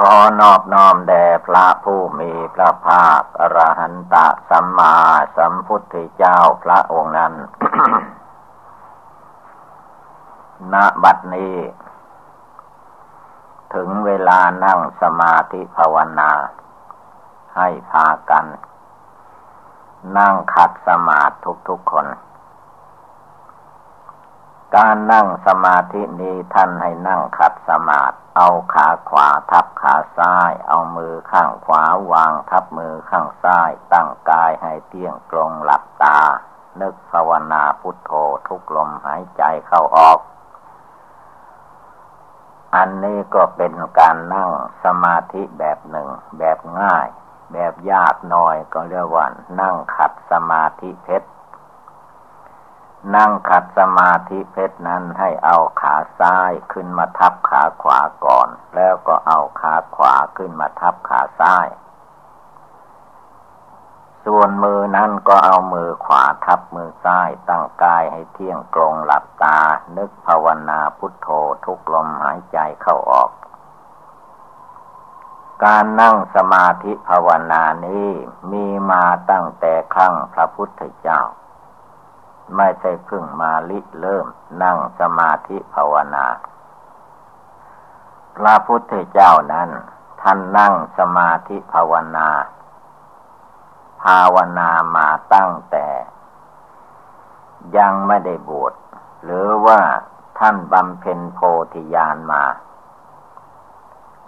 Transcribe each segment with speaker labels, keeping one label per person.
Speaker 1: ขอนอบน้อมแด่พระผู้มีพระภาคอรหันตะสัมมาสัมพุทธเจ้าพระองค์นั้น ณ บัดนี้ ถึงเวลานั่งสมาธิภาวนา ให้พากัน นั่งขัดสมาธิทุกๆคน การนั่งสมาธินี้ท่านให้นั่งขัดสมาธิเอาขาขวาทับขาซ้าย เอามือข้างขวาวางทับมือข้างซ้าย ตั้งกายให้เที่ยงตรงหลับตา นึกภาวนาพุทโธทุกลมหายใจเข้าออก อันนี้ก็เป็นการนั่งสมาธิแบบหนึ่ง แบบง่าย แบบยากหน่อยก็เรียกว่านั่งขัดสมาธิเพชร นั่งขัดสมาธิเพชรนั้นให้เอาขาซ้ายขึ้นมาทับขาขวาก่อน แล้วก็เอาขาขวาขึ้นมาทับขาซ้าย ส่วนมือนั้นก็เอามือขวาทับมือซ้ายตั้งกายให้เที่ยงตรงหลับตา นึกภาวนาพุทโธทุกลมหายใจเข้าออก การนั่งสมาธิภาวนานี้มีมาตั้งแต่ครั้งพระพุทธเจ้า ไม่ใช่เพึ่งมาลิเริ่มนั่งสมาธิภาวนา พระพุทธเจ้านั้น ท่านนั่งสมาธิภาวนา ภาวนามาตั้งแต่ ยังไม่ได้บวชหรือว่าท่านบำเพ็ญโพธิญาณมา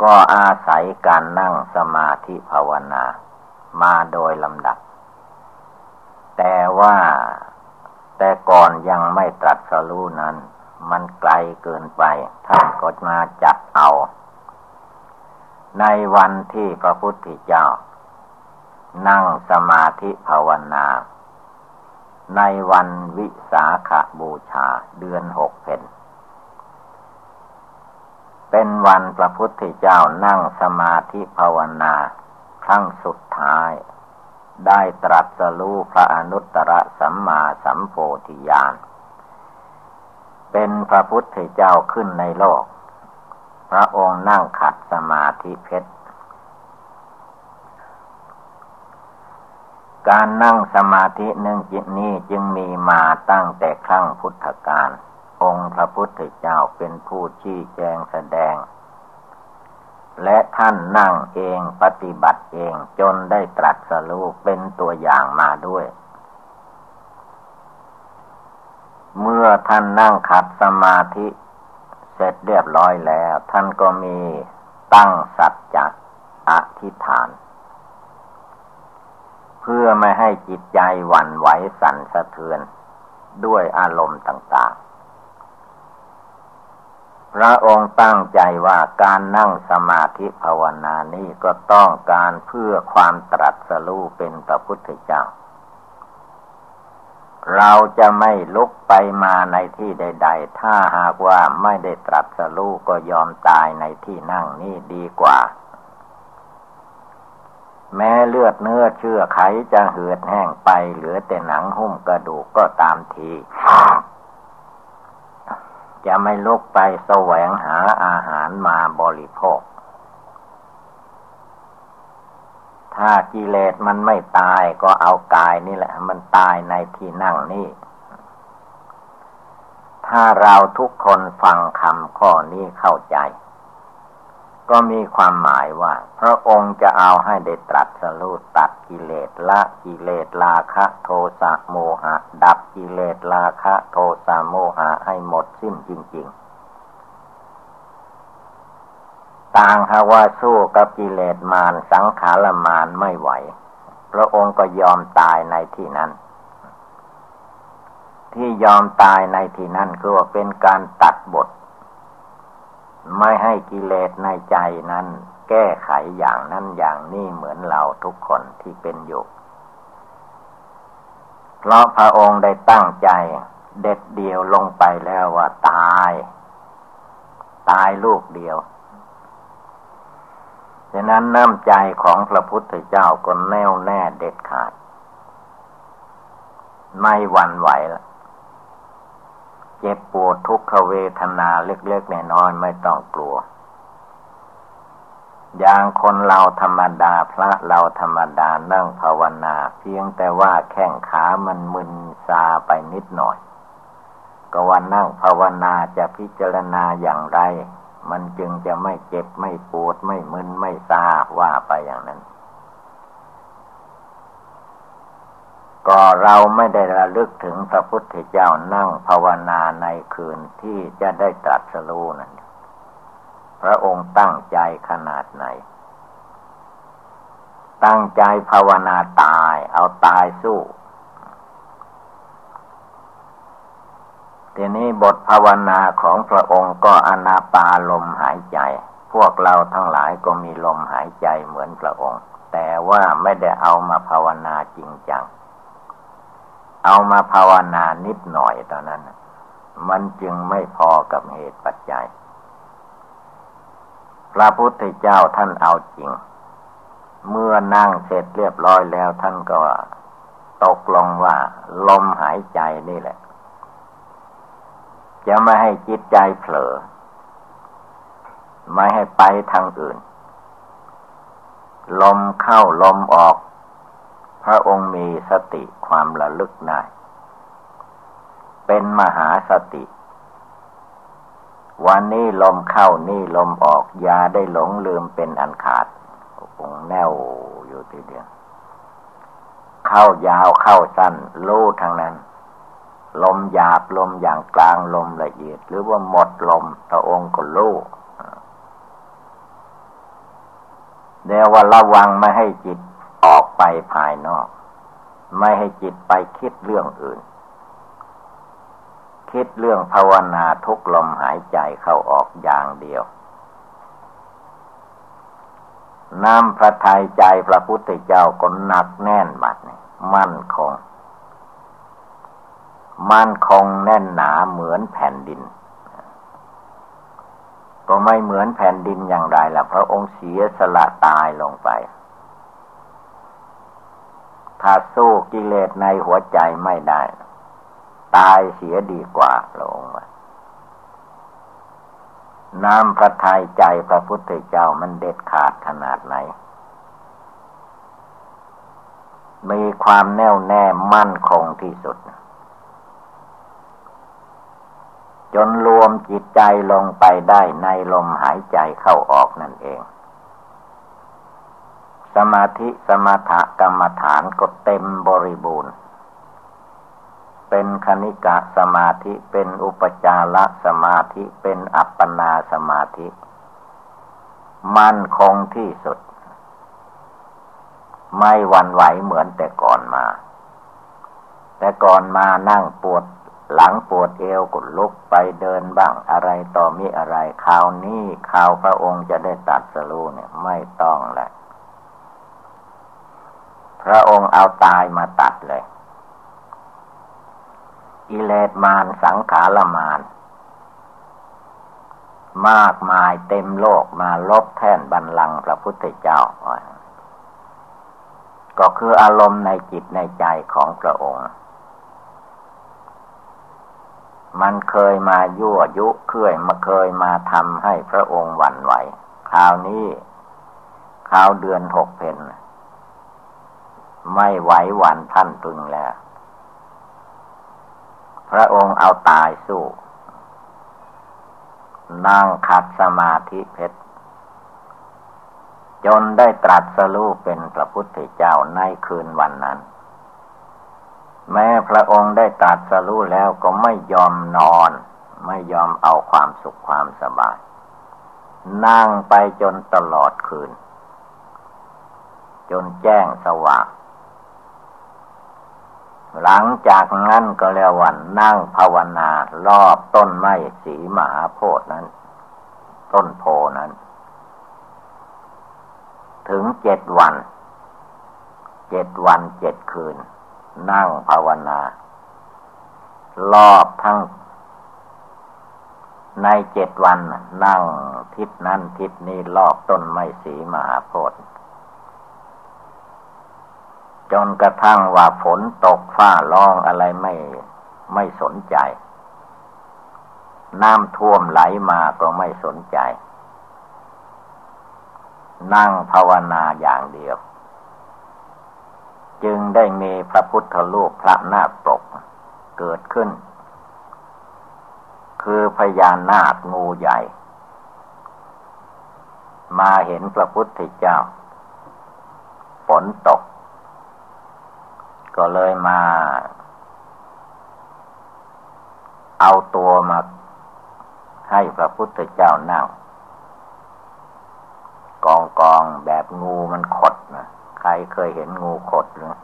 Speaker 1: ก็อาศัยการนั่งสมาธิภาวนา มาโดยลำดับ แต่ว่า แต่ก่อนยังไม่ตรัสรู้นั้น มันไกลเกินไป ท่านก็มาจับเอา ในวันที่พระพุทธเจ้า นั่งสมาธิภาวนา ในวันวิสาขาบูชาเดือนหกเพนเป็นวันพระพุทธเจ้านั่งสมาธิภาวนา ครั้งสุดท้าย ได้ตรัสรู้พระอนุตตรสัมมาสัมโพธิญาณ เป็นพระพุทธเจ้าขึ้นในโลก พระองค์นั่งขัดสมาธิเพชร การนั่งสมาธิหนึ่งจิตนี้จึงมีมาตั้งแต่ครั้งพุทธกาล องค์พระพุทธเจ้าเป็นผู้ชี้แจงแสดง และท่านนั่งเองปฏิบัติเองจนได้ตรัสรู้เป็นตัวอย่างมาด้วย เมื่อท่านนั่งขัดสมาธิ เสร็จเรียบร้อยแล้ว ท่านก็มีตั้งสัจจะอธิษฐาน เพื่อไม่ให้จิตใจหวั่นไหวสั่นสะเทือนด้วยอารมณ์ต่างๆ พระองค์ตั้งใจว่าการนั่งสมาธิภาวนานี้ก็ต้องการเพื่อความตรัสรู้เป็นพระพุทธเจ้า เราจะไม่ลุกไปมาในที่ใด ๆ ถ้าหากว่าไม่ได้ตรัสรู้ก็ยอมตายในที่นั่งนี้ดีกว่า แม้เลือดเนื้อเชื่อไขจะเหือดแห้งไปเหลือแต่หนังหุ้มกระดูกก็ตามที จะไม่ลุกไปแสวงหาอาหารมาบริโภค ถ้ากิเลสมันไม่ตายก็เอากายนี่แหละ มันตายในที่นั่งนี่ ถ้าเราทุกคนฟังคำข้อนี้เข้าใจ ก็มีความหมายว่า พระองค์จะเอาให้ได้ตรัสรู้ตัดกิเลสละกิเลสราคะโทสะโมหะ ดับกิเลสราคะโทสะโมหะให้หมดสิ้นจริง ๆ ต่างหาว่าสู้กับกิเลสมารสังขารมารไม่ไหว พระองค์ก็ยอมตายในที่นั้น ที่ยอมตายในที่นั้นคือว่าเป็นการตัดบท ไม่ให้กิเลสในใจนั้น แก้ไขอย่างนั้นอย่างนี้เหมือนเราทุกคนที่เป็นอยู่ เพราะพระองค์ได้ตั้งใจเด็ดเดียวลงไปแล้วว่าตาย ตายลูกเดียวฉะนั้นน้ำใจของพระพุทธเจ้าก็แน่วแน่เด็ดขาด ไม่หวั่นไหวละ เจ็บปวดทุกขเวทนาเล็กๆแน้อยๆไม่ต้องกลัว อย่างคนเราธรรมดาพระเราธรรมดานั่งภาวนา เพียงแต่ว่าแข้งขามันมึนซาไปนิดหน่อย ก็วันนั่งภาวนาจะพิจารณาอย่างไร มันจึงจะไม่เจ็บไม่ปวดไม่มึนไม่ซาว่าไปอย่างนั้น เราไม่ได้ระลึกถึงพระพุทธเจ้านั่งภาวนาในคืนที่จะได้ตรัสรู้นั่นพระองค์ตั้งใจขนาดไหน ตั้งใจภาวนาตาย เอาตายสู้ทีนี้บทภาวนาของพระองค์ก็อนาปาลมหายใจ พวกเราทั้งหลายก็มีลมหายใจเหมือนพระองค์ แต่ว่าไม่ได้เอามาภาวนาจริงจัง เอามาภาวนานิดหน่อยตอนนั้น มันจึงไม่พอกับเหตุปัจจัย พระพุทธเจ้าท่านเอาจริง เมื่อนั่งเสร็จเรียบร้อยแล้วท่านก็ตกลงว่า ลมหายใจนี่แหละ จะไม่ให้จิตใจเผลอ ไม่ให้ไปทางอื่น ลมเข้าลมออก พระองค์มีสติความระลึกได้ เป็นมหาสติ วันนี้ลมเข้านี่ลมออกยาได้หลงลืมเป็นอันขาดองแนวอยู่ทีเดียวเข้ายาวเข้าสั้นรู้ทางนั้น ลมหยาบลมอย่างกลางลมละเอียด หรือว่าหมดลมพระองค์ก็รู้เดี๋ยวว่าระวังไม่ให้จิต ออกไปภายนอก ไม่ให้จิตไปคิดเรื่องอื่น คิดเรื่องภาวนาทุกลมหายใจเข้าออกอย่างเดียวน้ำพระทัยใจพระพุทธเจ้าก็หนักแน่นบัดนี่มั่นคง มั่นคงแน่นหนาเหมือนแผ่นดิน ก็ไม่เหมือนแผ่นดินอย่างไรล่ะพระองค์เสียสละตายลงไป ถ้าสู้กิเลสในหัวใจไม่ได้ ตายเสียดีกว่าพระองน้ำพระทัยใจพระพุทธเจ้ามันเด็ดขาดขนาดไหน มีความแน่วแน่มั่นคงที่สุด จนรวมจิตใจลงไปได้ในลมหายใจเข้าออกนั่นเอง สมาธิสมถกรรมฐานก็เต็มบริบูรณ์ เป็นคณิกะสมาธิเป็นอุปจารสมาธิเป็นอัปปนาสมาธิ มั่นคงที่สุด ไม่วันไหวเหมือนแต่ก่อนมา แต่ก่อนมานั่งปวดหลังปวดเอวกดลุกไปเดินบ้างอะไรต่อมีอะไรคราวนี้ข่าวพระองค์จะได้ตัดสรู้เนี่ย ไม่ต้องแหละ พระองค์เอาตายมาตัดเลย อิเลสมานสังขารมาน มากมายเต็มโลกมาลบแท่นบันลังพระพุทธเจ้า ก็คืออารมณ์ในจิตในใจของพระองค์ มันเคยมายั่วยุเคยมาเคยมาทำให้พระองค์หวั่นไหว คราวนี้คราวเดือนหกเพน ไม่ไหวหวันท่านตึงแล้ว พระองค์เอาตายสู้ นั่งขัดสมาธิเพชร จนได้ตรัสรู้เป็นพระพุทธเจ้าในคืนวันนั้น แม้พระองค์ได้ตรัสรู้แล้วก็ไม่ยอมนอน ไม่ยอมเอาความสุขความสบาย นั่งไปจนตลอดคืนจนแจ้งสว่าง หลังจากนั้นก็เรียกวันนั่งภาวนารอบต้นไม้สีมหาโพธิ์นั้น ต้นโพนั้น ถึงเจ็ดวัน เจ็ดวันเจ็ดคืน นั่งภาวนา รอบทั้ง ในเจ็ดวันนั่งทิศนั้นทิศนี้รอบต้นไม้สีมหาโพธิ์ จนกระทั่งว่าฝนตกฟ้าร้องอะไรไม่ไม่สนใจ น้ำท่วมไหลมาก็ไม่สนใจ นั่งภาวนาอย่างเดียว จึงได้มีพระพุทธรูปพระนาคปกเกิดขึ้น คือพญานาคงูใหญ่ มาเห็นพระพุทธเจ้า ฝนตก ก็เลยมา เอาตัวมาให้พระพุทธเจ้านั่งกองกองแบบงูมันขดนะใครเคยเห็นงูขดหรือ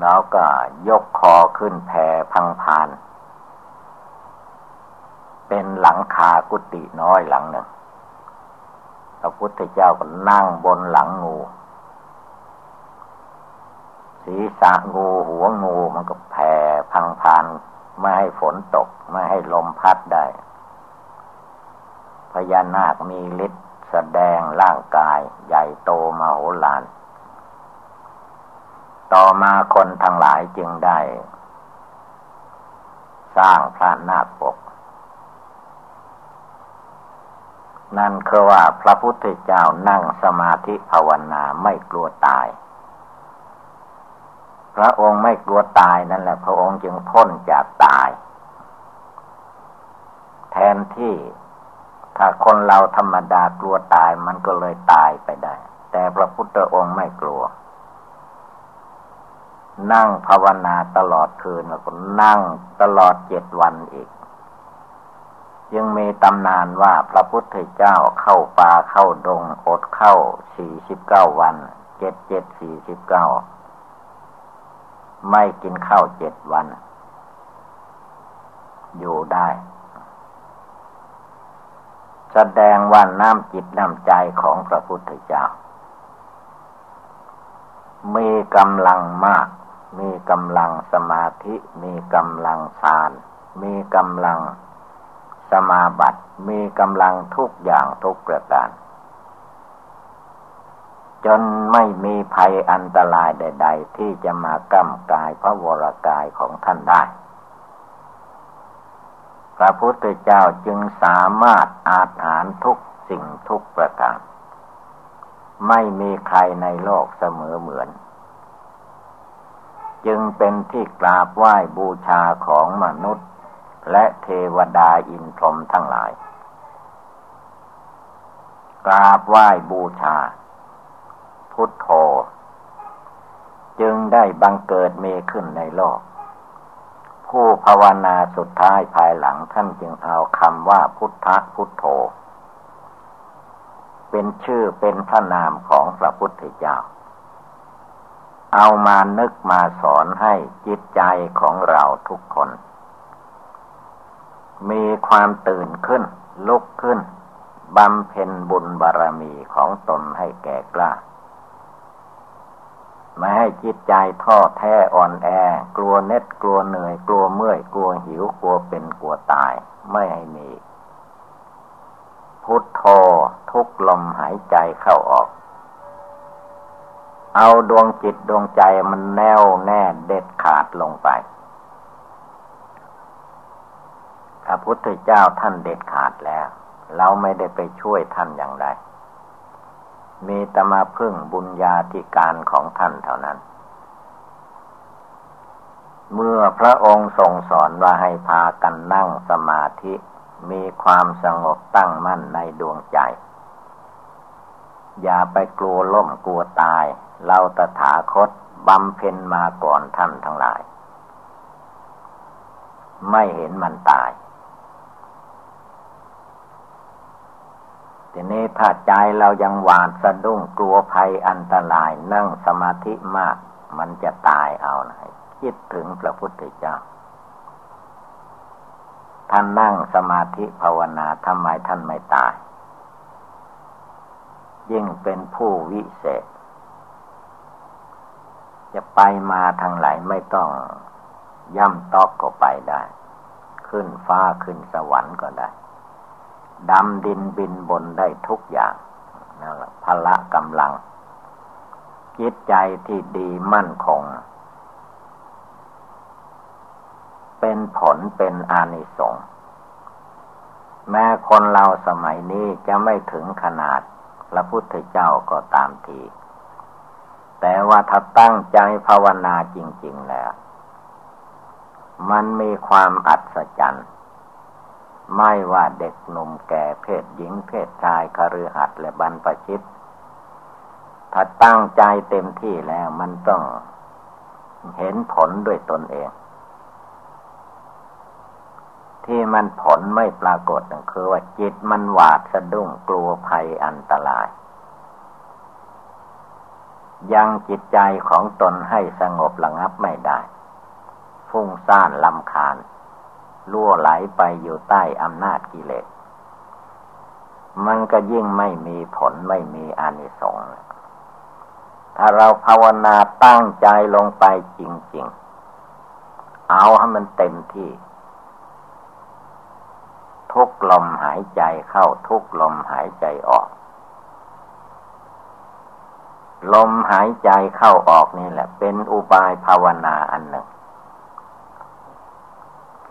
Speaker 1: แล้วก็ยกคอขึ้นแผ่พังพาน เป็นหลังคากุฏิน้อยหลังหนึ่งพระพุทธเจ้าก็นั่งบนหลังงู ศีรษะงูหัวงูมันก็แผ่พังพานไม่ให้ฝนตก ไม่ให้ลมพัดได้ พญานาคมีฤทธิ์แสดงร่างกาย ใหญ่โตมาโหฬารต่อมาคนทั้งหลายจึงได้ สร้างพระนาคปก นั่นคือว่าพระพุทธเจ้านั่งสมาธิภาวนาไม่กลัวตาย พระองค์ไม่กลัวตายนั่นแหละพระองค์จึงพ้นจากตาย แทนที่ถ้าคนเราธรรมดากลัวตายมันก็เลยตายไปได้ แต่พระพุทธองค์ไม่กลัว นั่งภาวนาตลอดคืนแล้วก็นั่งตลอดเจ็ดวันอีกยังมีตำนานว่าพระพุทธเจ้าเข้าป่าเข้าดง อดเข้าสี่สิบเก้าวัน เจ็ดเจ็ดสี่สิบเก้า ไม่กินข้าวเจ็ดวัน อยู่ได้ แสดงว่าน้ำจิตน้ำใจของพระพุทธเจ้า มีกำลังมาก มีกำลังสมาธิ มีกำลังฌาน มีกำลังสมาบัติ มีกำลังทุกอย่างทุกประการ จนไม่มีภัยอันตรายใด ๆ ที่จะมาก้ำกายพระวรากายของท่านได้ พระพุทธเจ้าจึงสามารถอาหารทุกสิ่งทุกประการ ไม่มีใครในโลกเสมอเหมือน จึงเป็นที่กราบไหว้บูชาของมนุษย์ และเทวดาอินพรหมทั้งหลาย กราบไหว้บูชา พุทโธ จึงได้บังเกิดเมขึ้นในโลก ผู้ภาวนาสุดท้ายภายหลังท่านจึงเอาคำว่าพุทธพุทโธ เป็นชื่อเป็นพระนามของพระพุทธเจ้า เอามานึกมาสอนให้จิตใจของเราทุกคน มีความตื่นขึ้น ลุกขึ้นบำเพ็ญบุญบารรมีของตนให้แก่กล้า ไม่ให้จิตใจท้อแท้อ่อนแอ กลัวเน็ดกลัวเหนื่อย กลัวเมื่อย กลัวหิวกลัวเป็นกลัวตาย ไม่ให้มี พุทโธทุกลมหายใจเข้าออก เอาดวงจิตดวงใจมันแน่วแน่เด็ดขาดลงไปพระพุทธเจ้าท่านเด็ดขาดแล้ว เราไม่ได้ไปช่วยท่านอย่างไร มีตมาพึ่งบุญญาธิการของท่านเท่านั้น เมื่อพระองค์ทรงสอนว่าให้พากันนั่งสมาธิ มีความสงบตั้งมั่นในดวงใจ อย่าไปกลัวล่มกลัวตาย เราตถาคตบำเพ็ญมาก่อนท่านทั้งหลาย ไม่เห็นมันตาย ทีนี้ถ้าใจเรายังหวาดสะดุ้งกลัวภัยอันตรายนั่งสมาธิมาก มันจะตายเอานะคิดถึงพระพุทธเจ้า ท่านนั่งสมาธิภาวนาทำไมท่านไม่ตาย ยิ่งเป็นผู้วิเศษ จะไปมาทางไหนไม่ต้อง ย่ำตอกก็ไปได้ ขึ้นฟ้าขึ้นสวรรค์ก็ได้ ดำดินบินบนได้ทุกอย่างนั่นแหละพละกำลัง จิตใจที่ดีมั่นคง เป็นผลเป็นอานิสงส์แม้คนเราสมัยนี้จะไม่ถึงขนาดพระพุทธเจ้าก็ตามที แต่ว่าถ้าตั้งใจภาวนาจริง ๆ แล้ว มันมีความอัศจรรย์ ไม่ว่าเด็กหนุ่มแก่เพศหญิงเพศชายคฤหัสถ์และบรรพชิต ถ้าตั้งใจเต็มที่แล้วมันต้องเห็นผลด้วยตนเอง ที่มันผลไม่ปรากฏนั่นคือว่าจิตมันหวาดสะดุ้งกลัวภัยอันตราย ยังจิตใจของตนให้สงบระงับไม่ได้ ฟุ้งซ่านลำคาญ ล่วไหลไปอยู่ใต้อำนาจกิเลส มันก็ยิ่งไม่มีผลไม่มีอานิสงส์ถ้าเราภาวนาตั้งใจลงไปจริง ๆ เอาให้มันเต็มที่ ทุกลมหายใจเข้าทุกลมหายใจออก ลมหายใจเข้าออกนี่แหละ เป็นอุบายภาวนาอันหนึ่ง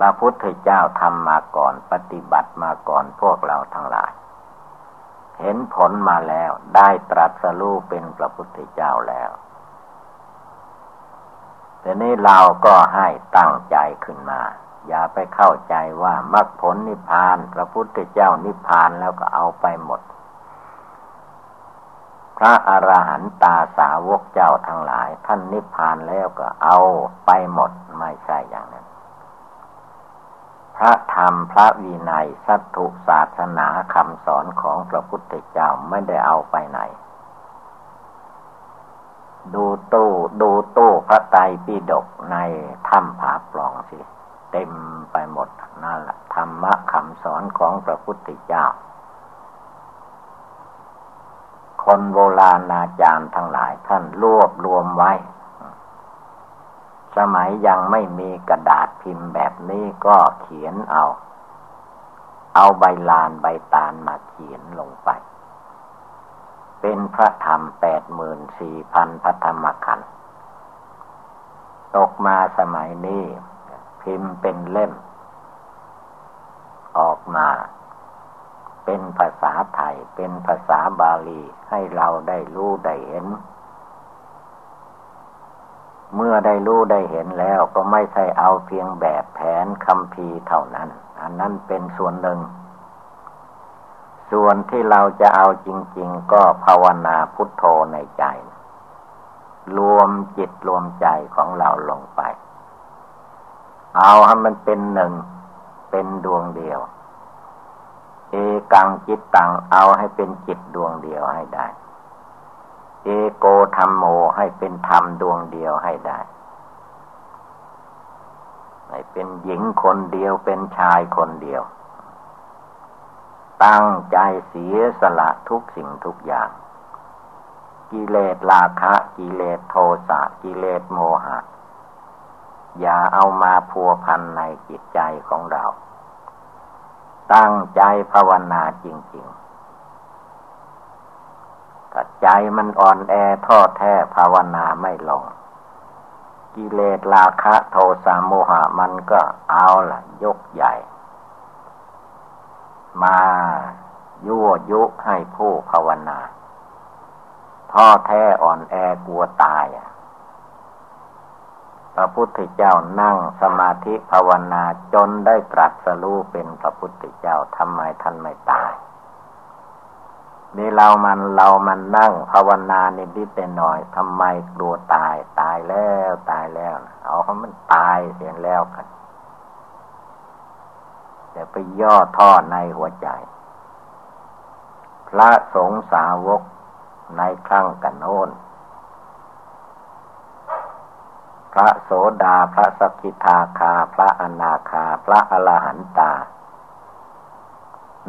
Speaker 1: พระพุทธเจ้าทำมาก่อนปฏิบัติมาก่อนพวกเราทั้งหลาย เห็นผลมาแล้วได้ตรัสรู้เป็นพระพุทธเจ้าแล้วแต่นี้เราก็ให้ตั้งใจขึ้นมา อย่าไปเข้าใจว่ามรรคผลนิพพาน พระพุทธเจ้านิพพานแล้วก็เอาไปหมด พระอรหันตาสาวกเจ้าทั้งหลาย ท่านนิพพานแล้วก็เอาไปหมดไม่ใช่อย่างนั้น ระธรรมพระวินัยสัตถุศาสนาคำสอนของพระพุทธเจ้าไม่ได้เอาไปไหน ดูตู้ดูตู้พระไตรปิฎกในถ้ำผาปล่องสิ เต็มไปหมดนั่นแหละธรรมะคำสอนของพระพุทธเจ้า คนโบราณอาจารย์ทั้งหลายท่านรวบรวมไว้ สมัยยังไม่มีกระดาษพิมพ์แบบนี้ก็เขียนเอา เอาใบลานใบตาลมาเขียนลงไป เป็นพระธรรมแปดหมื่นสี่พันพระธรรมขันธ์ตกมาสมัยนี้พิมพ์เป็นเล่ม ออกมา เป็นภาษาไทย เป็นภาษาบาลีให้เราได้รู้ได้เห็น เมื่อได้รู้ได้เห็นแล้วก็ไม่ใช่เอาเพียงแบบแผนคำพีเท่านั้น อันนั้นเป็นส่วนหนึ่ง ส่วนที่เราจะเอาจริง ๆ ก็ภาวนาพุทโธในใจ รวมจิตรวมใจของเราลงไป เอาให้มันเป็นหนึ่ง เป็นดวงเดียว เอกังจิตตังเอาให้เป็นจิตดวงเดียวให้ได้ เอโกธรรมโมให้เป็นธรรมดวงเดียวให้ได้ ให้เป็นหญิงคนเดียวเป็นชายคนเดียว ตั้งใจเสียสละทุกสิ่งทุกอย่าง กิเลสราคะ กิเลสโทสะกิเลสโมหะ อย่าเอามาพัวพันในจิตใจของเรา ตั้งใจภาวนาจริง ๆ ถ้าใจมันอ่อนแอท้อแท้ภาวนาไม่ลง กิเลสราคะโทสะโมหะมันก็เอาละยกใหญ่ มายั่วยุให้ผู้ภาวนาท้อแท้อ่อนแอกลัวตายพระพุทธเจ้านั่งสมาธิภาวนาจนได้ตรัสรู้เป็นพระพุทธเจ้าทำไมท่านไม่ตาย นี่เรามันเรามันนั่งภาวนานิดๆแต่หน่อยทำไมกลัวตาย ตายแล้วตายแล้ว เอาเขามันตายเสียแล้วกันแต่ไปย่อท่อในหัวใจ พระสงฆ์สาวกในครั้งกันโน้น พระโสดาพระสกิทาคา พระอนาคา พระอรหันตา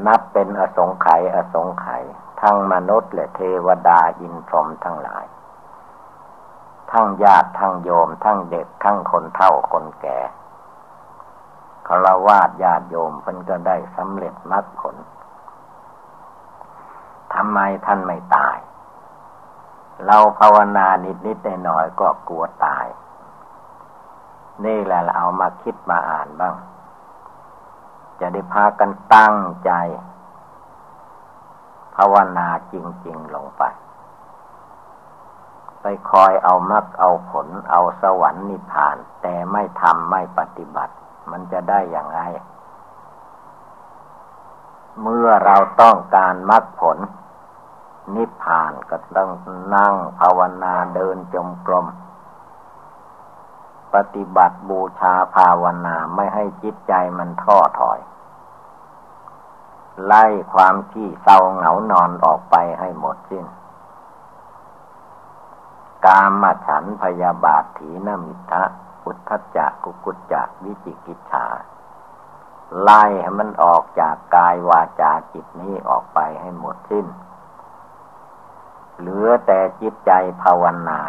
Speaker 1: นับเป็นอสงไขยอสงไขย ทั้งมนุษย์และเทวดาอินพรหมทั้งหลาย ทั้งญาติทั้งโยม ทั้งเด็กทั้งคนเฒ่าคนแก่คารวาสญาติโยมเพิ่นก็ได้สำเร็จมรรคผลทำไมท่านไม่ตาย เราภาวนานิดนิดหน่อยก็กลัวตาย นี่แหละเราเอามาคิดมาอ่านบ้าง จะได้พากันตั้งใจ ภาวนาจริง ๆ ลงไป ไปคอยเอามรรคเอาผล เอาสวรรค์นิพพาน แต่ไม่ทำไม่ปฏิบัติ มันจะได้อย่างไร เมื่อเราต้องการมรรคผล นิพพานก็ต้องนั่งภาวนาเดินจมกรมปฏิบัติบูชาภาวนาไม่ให้จิตใจมันท้อถอย ไล่ความที่เศร้าเหงานอนออกไปให้หมดสิ้น กามฉันพยาบาทถีนมิทะพุทธจักกุกุจจักวิจิกิจฉาไล่ให้มันออกจากกายวาจาจิตนี้ออกไปให้หมดสิ้น เหลือแต่จิตใจภาวนา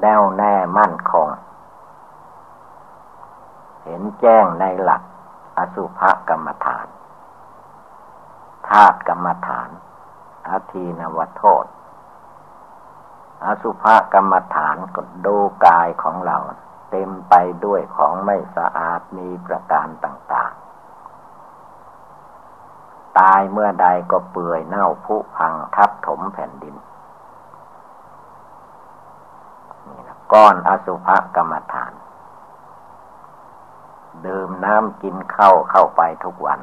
Speaker 1: แน่วแน่มั่นคง เห็นแจ้งในหลัก อสุภกรรมฐาน ธาตุกรรมฐาน อาทีนวโทษ อสุภกรรมฐานก็ดูกายของเรา เต็มไปด้วยของไม่สะอาดมีประการต่าง ๆ ตายเมื่อใดก็เปื่อยเน่าผุพังทับถมแผ่นดินก้อนอสุภกรรมฐาน ดื่มน้ำกินข้าวเข้าไปทุกวัน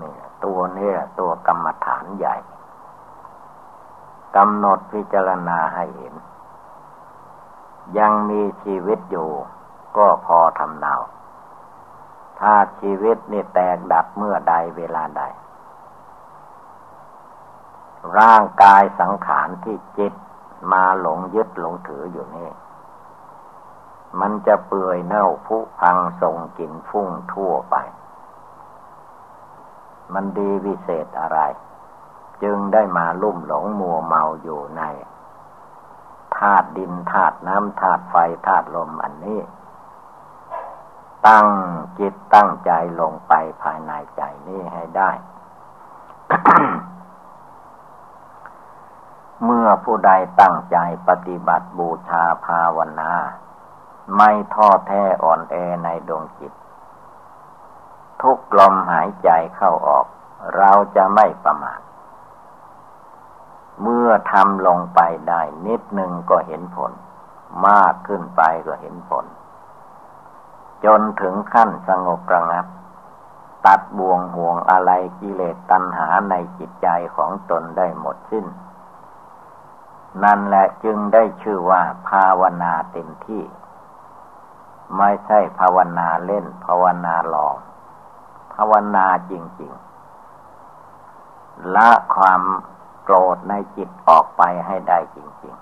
Speaker 1: นี่ตัวเนี้ตัวกรรมฐานใหญ่กำหนดพิจารณาให้เห็น ยังมีชีวิตอยู่ก็พอทำเนาถ้าชีวิตนี่แตกดับเมื่อใดเวลาใด ร่างกายสังขารที่จิตมาหลงยึดหลงถืออยู่นี่ มันจะเปื่อยเน่าผุพังส่งกลิ่นฟุ้งทั่วไป มันดีวิเศษอะไร จึงได้มาลุ่มหลงมัวเมาอยู่ในธาตุดินธาตุน้ำธาตุไฟธาตุลมอันนี้ ตั้งจิตตั้งใจลงไปภายในใจนี้ให้ได้ เมื่อผู้ใดตั้งใจปฏิบัติบูชาภาวนา ไม่ท้อแท้อ่อนแอในดวงจิต ทุกลมหายใจเข้าออก เราจะไม่ประมาทเมื่อทำลงไปได้นิดหนึ่งก็เห็นผล มากขึ้นไปก็เห็นผล จนถึงขั้นสงบระงับ ตัดบ่วงห่วงอะไรกิเลสตัณหาในจิตใจของตนได้หมดสิ้น นั่นแหละจึงได้ชื่อว่าภาวนาเต็มที่ ไม่ใช่ภาวนาเล่น ภาวนาหลอกภาวนาจริง ๆ ละความโกรธในจิตออกไปให้ได้จริง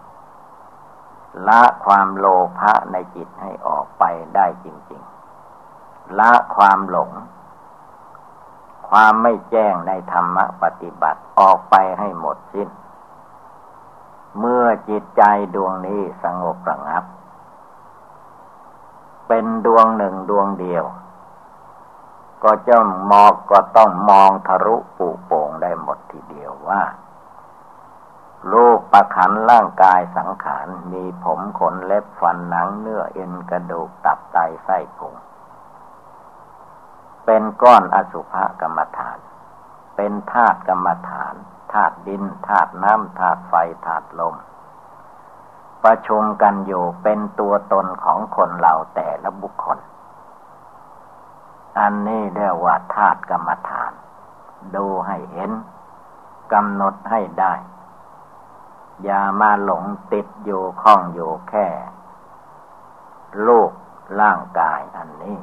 Speaker 1: ๆ ละความโลภะในจิตให้ออกไปได้จริง ๆ ละความหลง ความไม่แจ้งในธรรมปฏิบัติออกไปให้หมดสิ้น เมื่อจิตใจดวงนี้สงบระงับ เป็นดวงหนึ่งดวงเดียว ก็จะมองก็ต้องมองทะลุปุโป่งได้หมดทีเดียวว่ารูปประขันร่างกายสังขารมีผมขนเล็บฟันหนังเนื้อเอ็นกระดูกตับไตไส้พุงเป็นก้อนอสุภกรรมฐาน เป็นธาตุกรรมฐานธาตุดินธาตุน้ำธาตุไฟธาตุลม ประชุมกันอยู่เป็นตัวตนของคนเราแต่ละบุคคล อันนี้เรียกว่าธาตุกรรมฐาน ดูให้เห็นกำหนดให้ได้ อย่ามาหลงติดอยู่ข้องอยู่แค่ลูกร่างกายอันนี้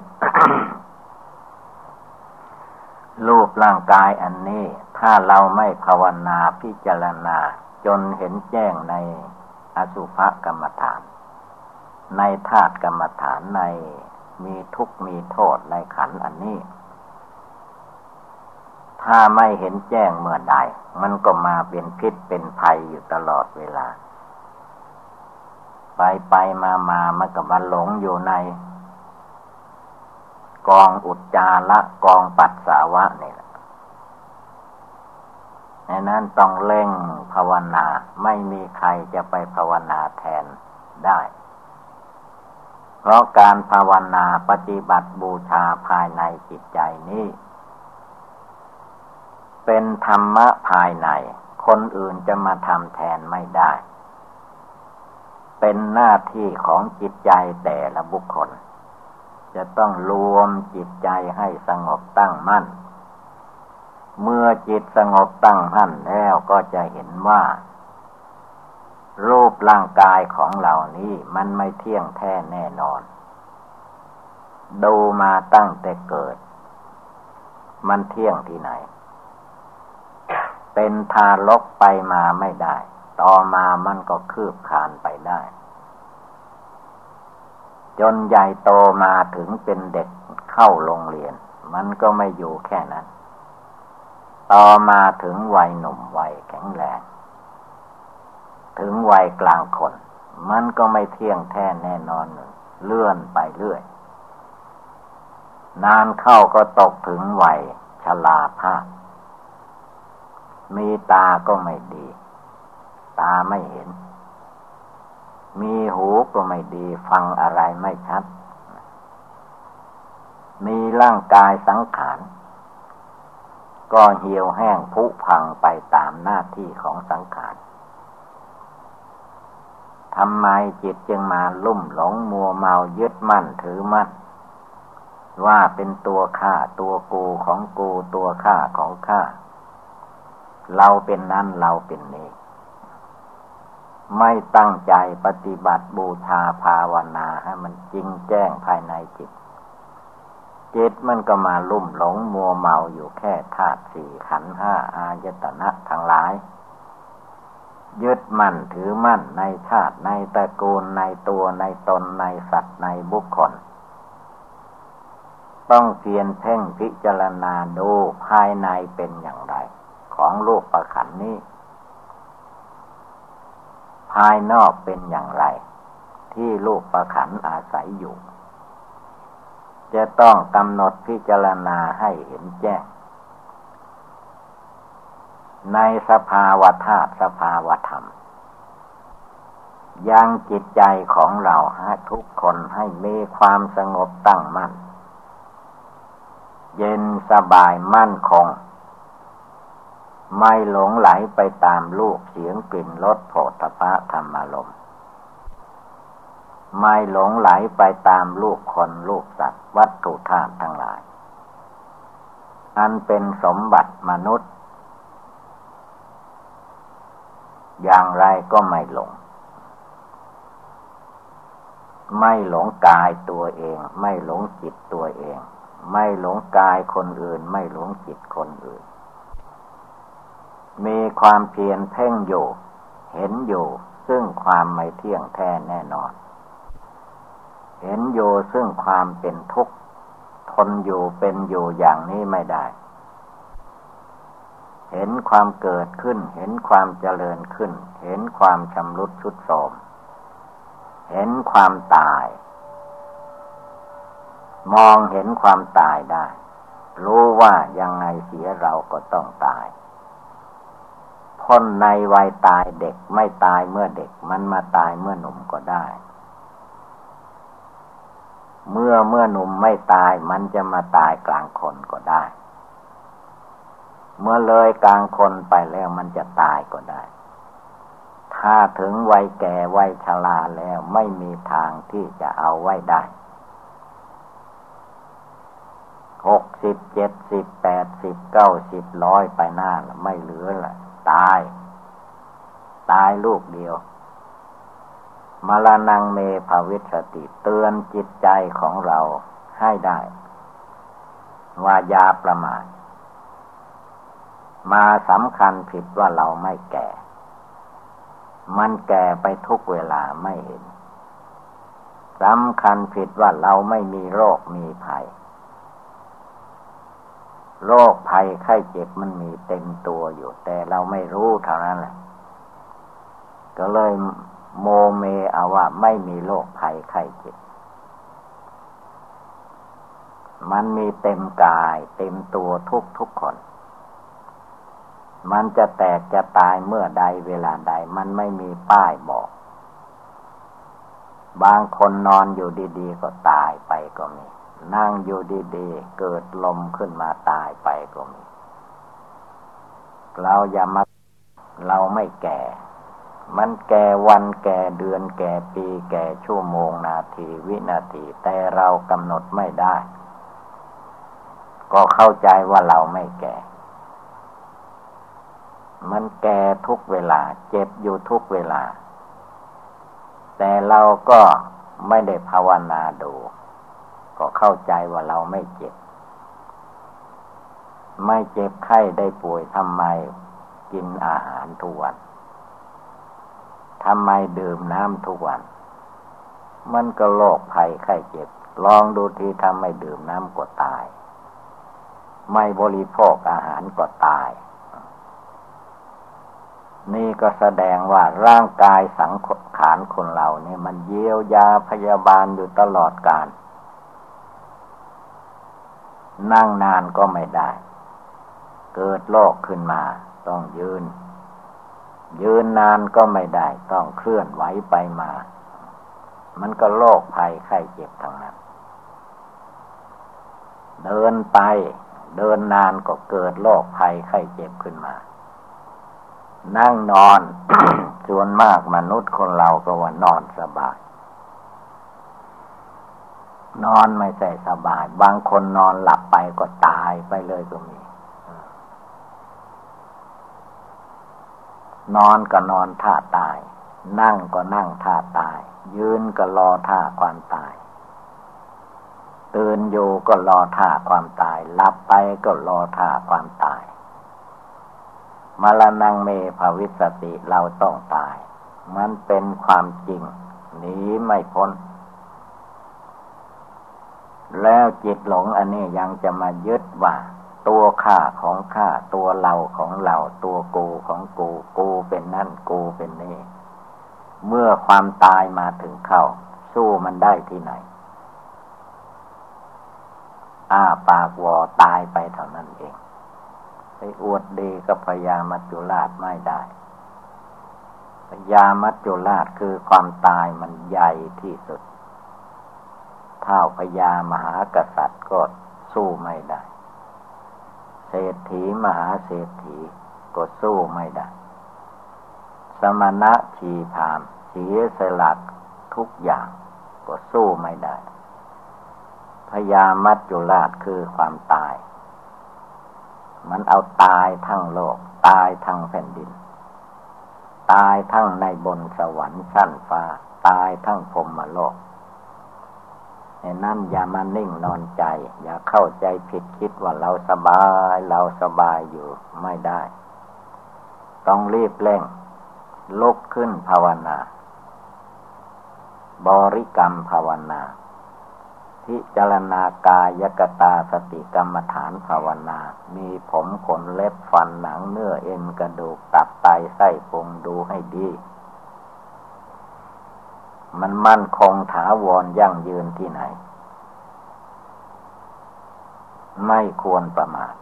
Speaker 1: รูปร่างกายอันนี้ ถ้าเราไม่ภาวนาพิจารณา จนเห็นแจ้งใน อสุภกรรมฐาน ในธาตุกรรมฐานในมีทุกมีโทษในขันอันนี้ ถ้าไม่เห็นแจ้งเมื่อใด มันก็มาเป็นพิษเป็นภัยอยู่ตลอดเวลา ไปไปมามามันก็มาหลงอยู่ใน กองอุจจาระกองปัสสาวะนี่แหละ ในนั้นต้องเล่งภาวนา ไม่มีใครจะไปภาวนาแทนได้ เพราะการภาวนาปฏิบัติบูชาภายในจิตใจนี้ เป็นธรรมะภายใน คนอื่นจะมาทำแทนไม่ได้ เป็นหน้าที่ของจิตใจแต่ละบุคคล จะต้องรวมจิตใจให้สงบตั้งมั่น เมื่อจิตสงบตั้งมั่นแล้วก็จะเห็นว่า รูปร่างกายของเหล่านี้มันไม่เที่ยงแท้แน่นอน ดูมาตั้งแต่เกิด มันเที่ยงที่ไหน เป็นทารกไปมาไม่ได้ ต่อมามันก็คืบคานไปได้ จนใหญ่โตมาถึงเป็นเด็กเข้าโรงเรียน มันก็ไม่อยู่แค่นั้น ต่อมาถึงวัยหนุ่มวัยแข็งแรงถึงวัยกลางคน มันก็ไม่เที่ยงแท้แน่นอนเลื่อนไปเรื่อย นานเข้าก็ตกถึงวัยชราภาพ มีตาก็ไม่ดี ตาไม่เห็น มีหูก็ไม่ดี ฟังอะไรไม่ชัด มีร่างกายสังขาร ก็เหี่ยวแห้งผุพังไปตามหน้าที่ของสังขารทำไมจิตจึงมาลุ่มหลงมัวเมายึดมั่นถือมั่นว่าเป็นตัวข้าตัวกูของกูตัวข้าของข้าเราเป็นนั้นเราเป็นนี้ ไม่ตั้งใจปฏิบัติบูชาภาวนาให้มันจริงแจ้งภายในจิต จิตมันก็มาลุ่มหลงมัวเมาอยู่แค่ธาตุสี่ขันห้าอายตนะทั้งหลาย ยึดมั่นถือมั่นในชาติในตระกูลในตัวในตนในสัตว์ในบุคคล ต้องเพียนเพ่งพิจารณาดูภายในเป็นอย่างไร ของรูปประขันนี้ ภายนอกเป็นอย่างไร ที่รูปประขันอาศัยอยู่ จะต้องกำหนดพิจารณาให้เห็นแจ้ง ในสภาวธาตุสภาวธรรม ยังจิตใจของเราให้ทุกคนให้มีความสงบตั้งมั่น เย็นสบายมั่นคง ไม่หลงไหลไปตามลูกเสียงกลิ่นรสโผฏฐะธรรมารมณ์ ไม่หลงไหลไปตามลูกคนลูกสัตว์ วัตถุธาตุทั้งหลาย อันเป็นสมบัติมนุษย์ อย่างไรก็ไม่หลง ไม่หลงกายตัวเอง ไม่หลงจิตตัวเอง ไม่หลงกายคนอื่น ไม่หลงจิตคนอื่น มีความเพียรเพ่งอยู่ เห็นอยู่ ซึ่งความไม่เที่ยงแท้แน่นอน เห็นโยซึ่งความเป็นทุกข์ ทนอยู่เป็นอยู่อย่างนี้ไม่ได้ เห็นความเกิดขึ้น เห็นความเจริญขึ้น เห็นความชำรุดชุดโทรมเห็นความตาย มองเห็นความตายได้ รู้ว่ายังไงเสียเราก็ต้องตายพ้นในวัยตายเด็กไม่ตายเมื่อเด็กมันมาตายเมื่อหนุ่มก็ได้ เมื่อเมื่อหนุ่มไม่ตายมันจะมาตายกลางคนก็ได้ เมื่อเลยกลางคนไปแล้วมันจะตายก็ได้ ถ้าถึงวัยแก่วัยชราแล้วไม่มีทางที่จะเอาไว้ได้หกสิบเจ็ดสิบแปดสิบเก้าสิบร้อยไปหน้าไม่เหลือละตาย ตายลูกเดียว มรณงเมภาวิสติเตือนจิตใจของเราให้ได้ ว่ายาประมาทมาสำคัญผิดว่าเราไม่แก่ มันแก่ไปทุกเวลาไม่เห็นสำคัญผิดว่าเราไม่มีโรคมีภัย โรคภัยไข้เจ็บมันมีเต็มตัวอยู่ แต่เราไม่รู้เท่านั้นแหละก็เลย โมเมเอาว่าไม่มีโรคภัยไข้เจ็บ มันมีเต็มกาย เต็มตัวทุกทุกคน มันจะแตกจะตายเมื่อใดเวลาใด มันไม่มีป้ายบอก บางคนนอนอยู่ดีๆ ก็ตายไปก็มี นั่งอยู่ดีๆ เกิดลมขึ้นมาตายไปก็มี เราอย่ามาเราไม่แก่ มันแก่วันแก่เดือนแก่ปีแก่ชั่วโมงนาทีวินาที แต่เรากำหนดไม่ได้ ก็เข้าใจว่าเราไม่แก่ มันแก่ทุกเวลา เจ็บอยู่ทุกเวลา แต่เราก็ไม่ได้ภาวนาดู ก็เข้าใจว่าเราไม่เจ็บ ไม่เจ็บไข้ได้ป่วยทำไม กินอาหารทุกวัน ทำไมดื่มน้ำทุกวัน มันก็โรคภัยไข้เจ็บ ลองดูที่ทำไมดื่มน้ำก็ตาย ไม่บริโภคอาหารก็ตาย นี่ก็แสดงว่าร่างกายสังขารคนเราเนี่ยมันเยียวยาพยาบาลอยู่ตลอดกาลนั่งนานก็ไม่ได้ เกิดโรคขึ้นมา ต้องยืน ยืนนานก็ไม่ได้ต้องเคลื่อนไหวไปมา มันก็โรคภัยไข้เจ็บทั้งนั้น เดินไป เดินนานก็เกิดโรคภัยไข้เจ็บขึ้นมา นั่งนอนส่วนมากมนุษย์คนเราก็ว่านอนสบาย นอนไม่ใส่สบาย บางคนนอนหลับไปก็ตายไปเลยก็มี นอนก็นอนท่าตาย นั่งก็นั่งท่าตาย ยืนก็รอท่าความตายตื่นอยู่ก็รอท่าความตายหลับไปก็รอท่าความตายมรณงเมภวิสติเราต้องตาย มันเป็นความจริงหนีไม่พ้น แล้วจิตหลงอันนี้ยังจะมายึดว่า ตัวข้าของข้าตัวเราของเรา ตัวกูของกู กูเป็นนั่นกูเป็นนี่ เมื่อความตายมาถึงเข้า สู้มันได้ที่ไหน อ้าปากวอตายไปเท่านั้นเอง ไปอวดดีกับพญามัจจุราชไม่ได้พญามัจจุราชคือความตายมันใหญ่ที่สุด เท่าพญามหากษัตริย์ก็สู้ไม่ได้ เศรษฐีมหาเศรษฐีก็สู้ไม่ได้ สมณะชีพามเสียสลักทุกอย่าง ก็สู้ไม่ได้ พยามัจจุราชคือความตาย มันเอาตายทั้งโลก ตายทั้งแผ่นดิน ตายทั้งในบนสวรรค์ชั้นฟ้า ตายทั้งพรมโลก นั่นอย่ามานิ่งนอนใจ อย่าเข้าใจผิดคิดว่าเราสบาย เราสบายอยู่ไม่ได้ ต้องรีบเร่ง ลุกขึ้นภาวนา บริกรรมภาวนาพิจารณากายกตาสติกรรมฐานภาวนา มีผมขนเล็บฟันหนังเนื้อเอ็นกระดูกตับไตไส้พุงดูให้ดี มันมั่นคงถาวรยั่งยืนที่ไหน ไม่ควรประมาท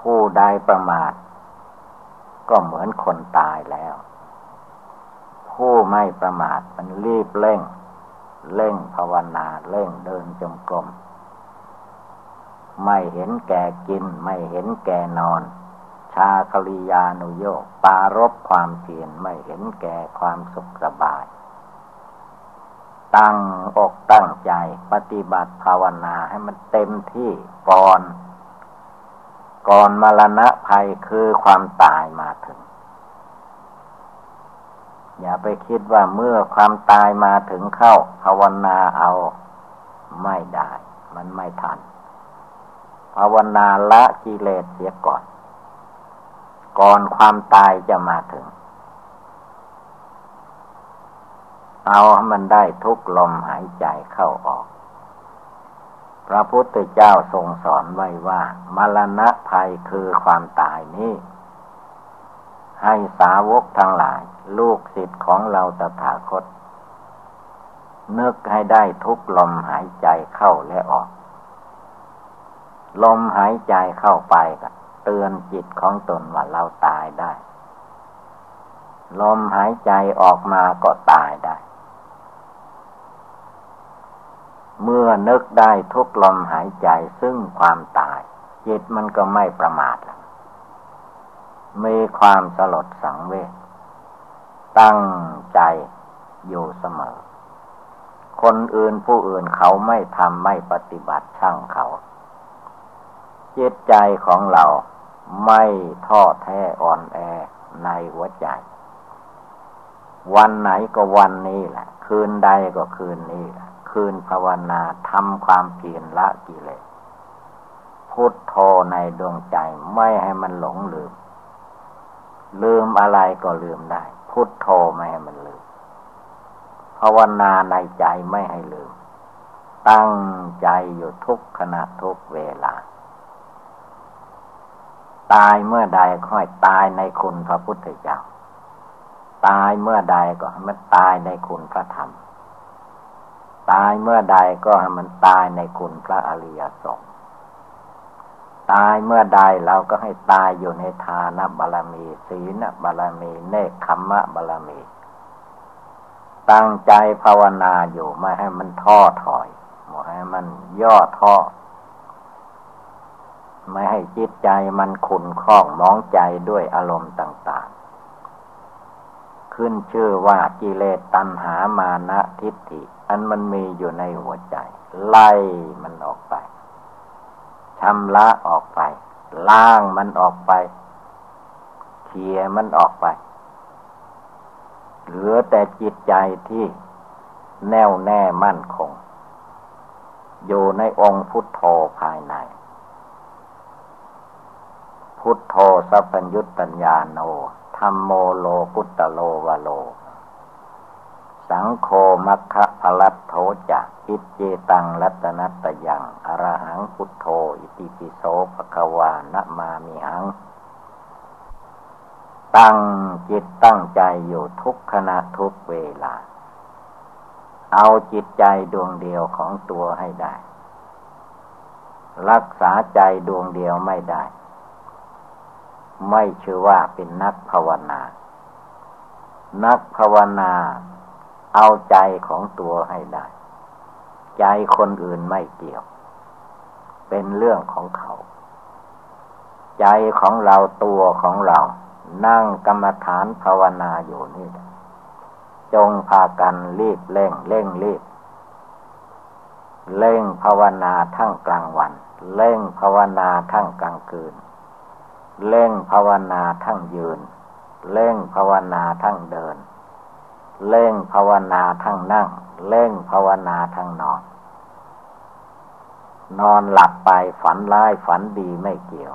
Speaker 1: ผู้ใดประมาท ก็เหมือนคนตายแล้ว ผู้ไม่ประมาทมันรีบเร่ง เร่งภาวนาเร่งเดินจงกรมไม่เห็นแก่กิน ไม่เห็นแก่นอน ชาคลิยานุโยกปารบความเพียรไม่เห็นแก่ความสุขสบาย ตั้งอกตั้งใจปฏิบัติภาวนาให้มันเต็มที่ก่อน ก่อนมรณะภัยคือความตายมาถึง อย่าไปคิดว่าเมื่อความตายมาถึงเข้า ภาวนาเอาไม่ได้ มันไม่ทัน ภาวนาละกิเลสเสียก่อน ก่อนความตายจะมาถึง เอาให้มันได้ทุกลมหายใจเข้าออก พระพุทธเจ้าทรงสอนไว้ว่า มรณะภัยคือความตายนี้ให้สาวกทั้งหลาย ลูกศิษย์ของเราตถาคต นึกให้ได้ทุกลมหายใจเข้าและออก ลมหายใจเข้าไปก็ เตือนจิตของตนว่าเราตายได้ ลมหายใจออกมาก็ตายได้ เมื่อนึกได้ทุกลมหายใจซึ่งความตาย จิตมันก็ไม่ประมาทแล้วมีความสลดสังเวชตั้งใจอยู่เสมอ คนอื่นผู้อื่นเขาไม่ทำไม่ปฏิบัติช่างเขาจิตใจของเรา ไม่ท้อแท้อ่อนแอในหัวใจ วันไหนก็วันนี้แหละ คืนใดก็คืนนี้แหละคืนภาวนาทำความเพียรละกิเลสพุทโธในดวงใจไม่ให้มันหลงลืม ลืมอะไรก็ลืมได้ พุทโธไม่ให้มันลืมภาวนาในใจไม่ให้ลืม ตั้งใจอยู่ทุกขณะทุกเวลา ตายเมื่อใดค่อยตายในคุณพระพุทธเจ้า ตายเมื่อใดก็ให้มันตายในคุณพระธรรม ตายเมื่อใดก็ให้มันตายในคุณพระอริยสงฆ์ตายเมื่อใดเราก็ให้ตายอยู่ในทานบารมี ศีลบารมี เนคขมมะบารมี ตั้งใจภาวนาอยู่ไม่ให้มันท้อถอยไม่ให้มันย่อท้อ ไม่ให้จิตใจมันขุนข้องมองใจด้วยอารมณ์ต่าง ๆ ขึ้นชื่อว่ากิเลสตัณหามานะทิฏฐิ อันมันมีอยู่ในหัวใจ ไล่มันออกไปชำระออกไปล้างมันออกไปเคลียมันออกไป เหลือแต่จิตใจที่แน่วแน่มั่นคง อยู่ในองค์พุทโธภายใน พุทโธสัพพัญญุตัญญาโนธรรมโมโลกุตโลวโล สังโฆมัคคะพลัตโธจะกิจเจตังรัตนัตยังอรหังพุทโธอิติปิโสภควานะมามิหัง ตั้งจิตตั้งใจอยู่ทุกขณะทุกเวลา เอาจิตใจดวงเดียวของตัวให้ได้ รักษาใจดวงเดียวไม่ได้ ไม่ชื่อว่าเป็นนักภาวนา นักภาวนา เอาใจของตัวให้ได้ ใจคนอื่นไม่เกี่ยว เป็นเรื่องของเขา ใจของเราตัวของเรา นั่งกรรมฐานภาวนาอยู่นี่ จงพากันรีบเร่งเร่งรีบเร่งภาวนาทั้งกลางวัน เร่งภาวนาทั้งกลางคืน เล่งภาวนาทั้งยืน เล่งภาวนาทั้งเดิน เล่งภาวนาทั้งนั่ง เล่งภาวนาทั้งนอน นอนหลับไปฝันร้ายฝันดีไม่เกี่ยว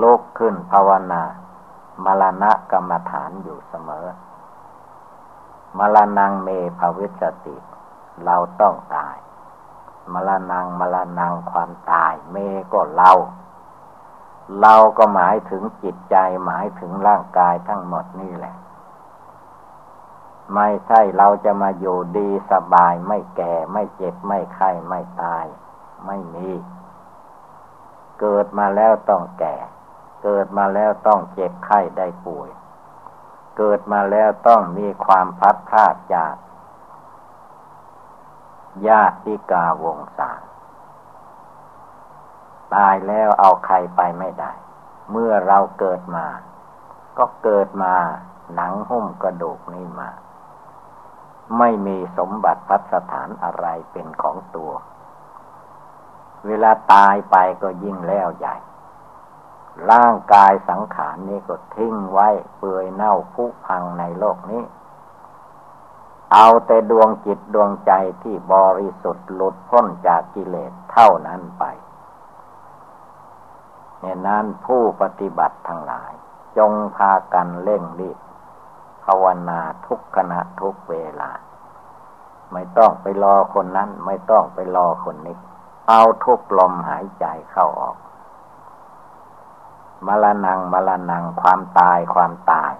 Speaker 1: ลุกขึ้นภาวนามรณะกรรมฐานอยู่เสมอมรณงเมภวิสติ เราต้องตายมรณงมรณงความตาย เมก็เรา เราก็หมายถึงจิตใจหมายถึงร่างกายทั้งหมดนี่แหละ ไม่ใช่เราจะมาอยู่ดีสบายไม่แก่ไม่เจ็บไม่ไข้ไม่ตาย ไม่มี เกิดมาแล้วต้องแก่ เกิดมาแล้วต้องเจ็บไข้ได้ป่วย เกิดมาแล้วต้องมีความพัดพลาดจากญาติกาวงศา ตายแล้วเอาใครไปไม่ได้ เมื่อเราเกิดมา ก็เกิดมาหนังหุ้มกระดูกนี่มา ไม่มีสมบัติพัสถานอะไรเป็นของตัว เวลาตายไปก็ยิ่งแล้วใหญ่ ร่างกายสังขารนี้ก็ทิ้งไว้เปื่อยเน่าพุพังในโลกนี้เอาแต่ดวงจิตดวงใจที่บริสุทธิ์หลุดพ้นจากกิเลสเท่านั้นไป เนี่ยนั้นผู้ปฏิบัติทั้งหลาย จงพากันเร่งรีบภาวนาทุกขณะทุกเวลา ไม่ต้องไปรอคนนั้น ไม่ต้องไปรอคนนี้ เอาทุกลมหายใจเข้าออกมรณงมรณงความตายความตาย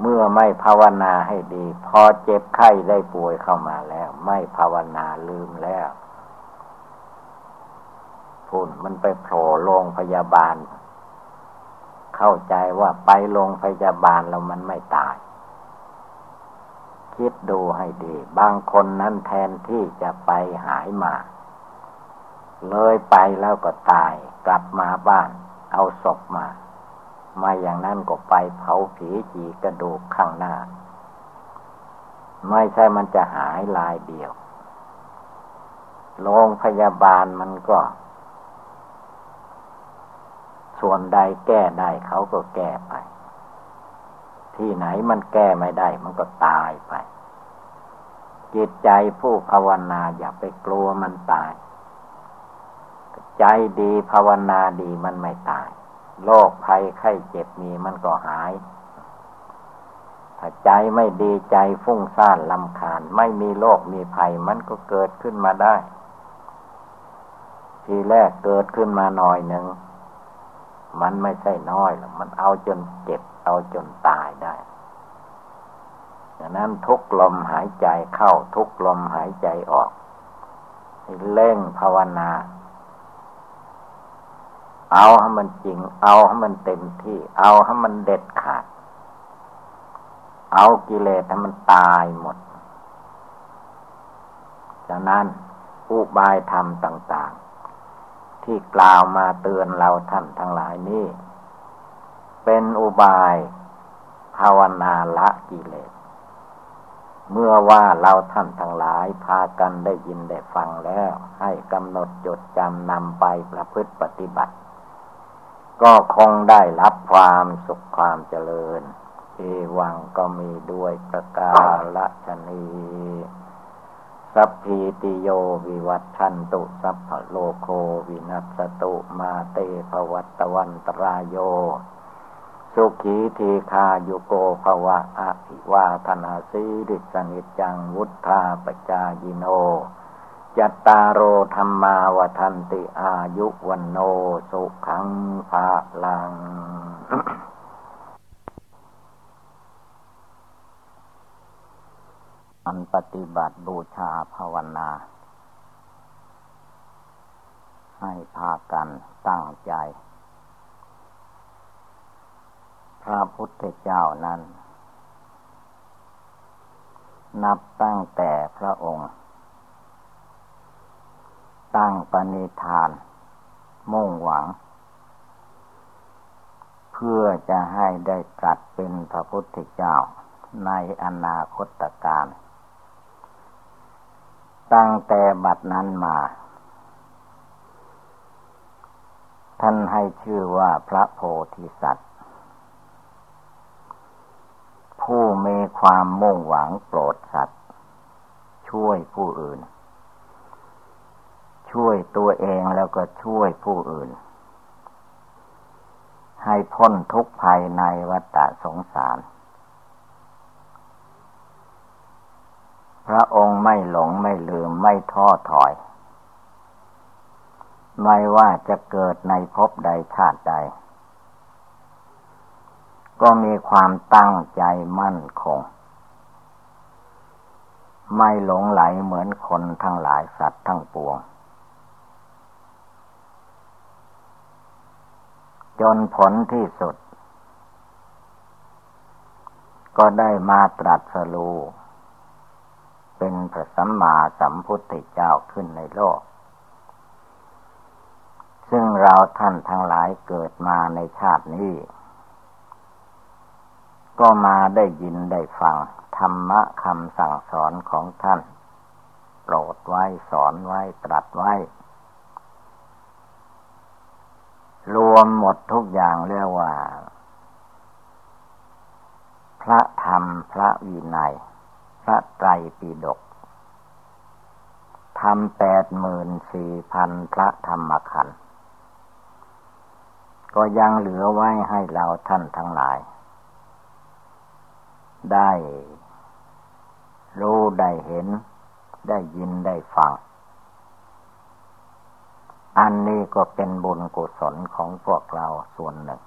Speaker 1: เมื่อไม่ภาวนาให้ดี พอเจ็บไข้ได้ป่วยเข้ามาแล้ว ไม่ภาวนาลืมแล้ว พุ่นมันไปโผล่โรงพยาบาล เข้าใจว่าไปโรงพยาบาลแล้วมันไม่ตาย คิดดูให้ดี บางคนนั้นแทนที่จะไปหายมา เลยไปแล้วก็ตาย กลับมาบ้าน เอาศพมา มาอย่างนั้นก็ไปเผาผีจีกระดูกข้างหน้า ไม่ใช่มันจะหายลายเดียวโรงพยาบาลมันก็ ส่วนใดแก้ได้เขาก็แก้ไป ที่ไหนมันแก้ไม่ได้ มันก็ตายไป จิตใจผู้ภาวนาอย่าไปกลัวมันตาย ใจดีภาวนาดีมันไม่ตาย โรคภัยไข้เจ็บมีมันก็หายถ้าใจไม่ดีใจฟุ้งซ่านลำคาญ ไม่มีโรคมีภัยมันก็เกิดขึ้นมาได้ ทีแรกเกิดขึ้นมาหน่อยหนึ่ง มันไม่ใช่น้อยหรอกมันเอาจนเจ็บ เอาจนตายได้ดังนั้นทุกลมหายใจเข้าทุกลมหายใจออกเล่งภาวนา เอาให้มันจริง เอาให้มันเต็มที่ เอาให้มันเด็ดขาด เอากิเลสให้มันตายหมดฉะนั้นอุบายธรรมต่าง ที่กล่าวมาเตือนเราท่านทั้งหลายนี้ เป็นอุบายภาวนาละกิเลส เมื่อว่าเราท่านทั้งหลายพากันได้ยินได้ฟังแล้ว ให้กำหนดจดจำนำไปประพฤติปฏิบัติ ก็คงได้รับความสุขความเจริญ เอวังก็มีด้วยประกาศชนี สัพพีติโยวิวัตชันตุ สัพพโลโควินัสตุมาเตภวัตวันตรายโย สุขีทีคายุโกภวะอภิวาธนาสีริสนิจังวุธาปจายิโน จัตตารโอธรรมาวทันติอายุวันโนสุขังภาลัง อันปฏิบัติบูชาภาวนา ให้พากันตั้งใจ พระพุทธเจ้านั้น นับตั้งแต่พระองค์ ตั้งปณิธาน มุ่งหวัง เพื่อจะให้ได้ตรัสเป็นพระพุทธเจ้าในอนาคตการ ตั้งแต่บัดนั้นมา ท่านให้ชื่อว่าพระโพธิสัตว์ ผู้มีความมุ่งหวังโปรดสัตว์ ช่วยผู้อื่น ช่วยตัวเองแล้วก็ช่วยผู้อื่น ให้พ้นทุกภัยในวัฏสงสาร พระองค์ไม่หลงไม่ลืมไม่ท้อถอย ไม่ว่าจะเกิดในภพใดชาติใด ก็มีความตั้งใจมั่นคง ไม่หลงไหลเหมือนคนทั้งหลายสัตว์ทั้งปวง จนผลที่สุด ก็ได้มาตรัสรู้ พระสัมมาสัมพุทธเจ้าขึ้นในโลก ซึ่งเราท่านทั้งหลายเกิดมาในชาตินี้ ก็มาได้ยินได้ฟัง ธรรมะคำสั่งสอนของท่าน โปรดไว้สอนไว้ตรัสไว้ รวมหมดทุกอย่างเรียกว่า พระธรรมพระวินัยพระไตรปิฎก ทำแปดหมื่นสี่พันพระธรรมขันธ์ก็ยังเหลือไว้ให้เราท่านทั้งหลาย ได้รู้ได้เห็น ได้ยินได้ฟัง อันนี้ก็เป็นบุญกุศลของพวกเราส่วนหนึ่ง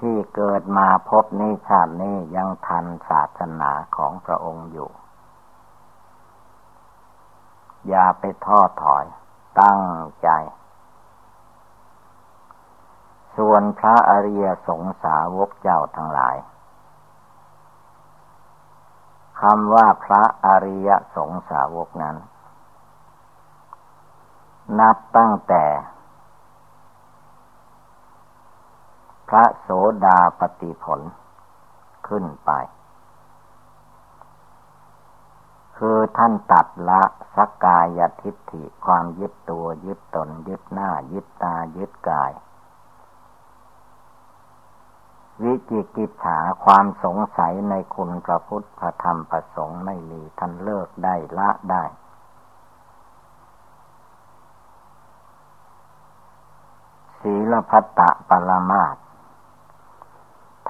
Speaker 1: ที่เกิดมาพบนี้ชาตินี้ยังทันศาสนาของพระองค์อยู่ อย่าไปท้อถอย ตั้งใจ ส่วนพระอริยสงสาวกเจ้าทั้งหลายคำว่าพระอริยสงสาวกนั้น นับตั้งแต่ พระโสดาปฏิผลขึ้นไป คือท่านตัดละสกกายทิฏฐิความยึดตัวยึดตนยึดหน้า ยึดตายึดกาย วิจิกิจฉาความสงสัยในคุณพระพุทธพระธรรมพระสงฆ์ไม่มีท่านเลิกได้ละได้ศีลพัตตะปรมาต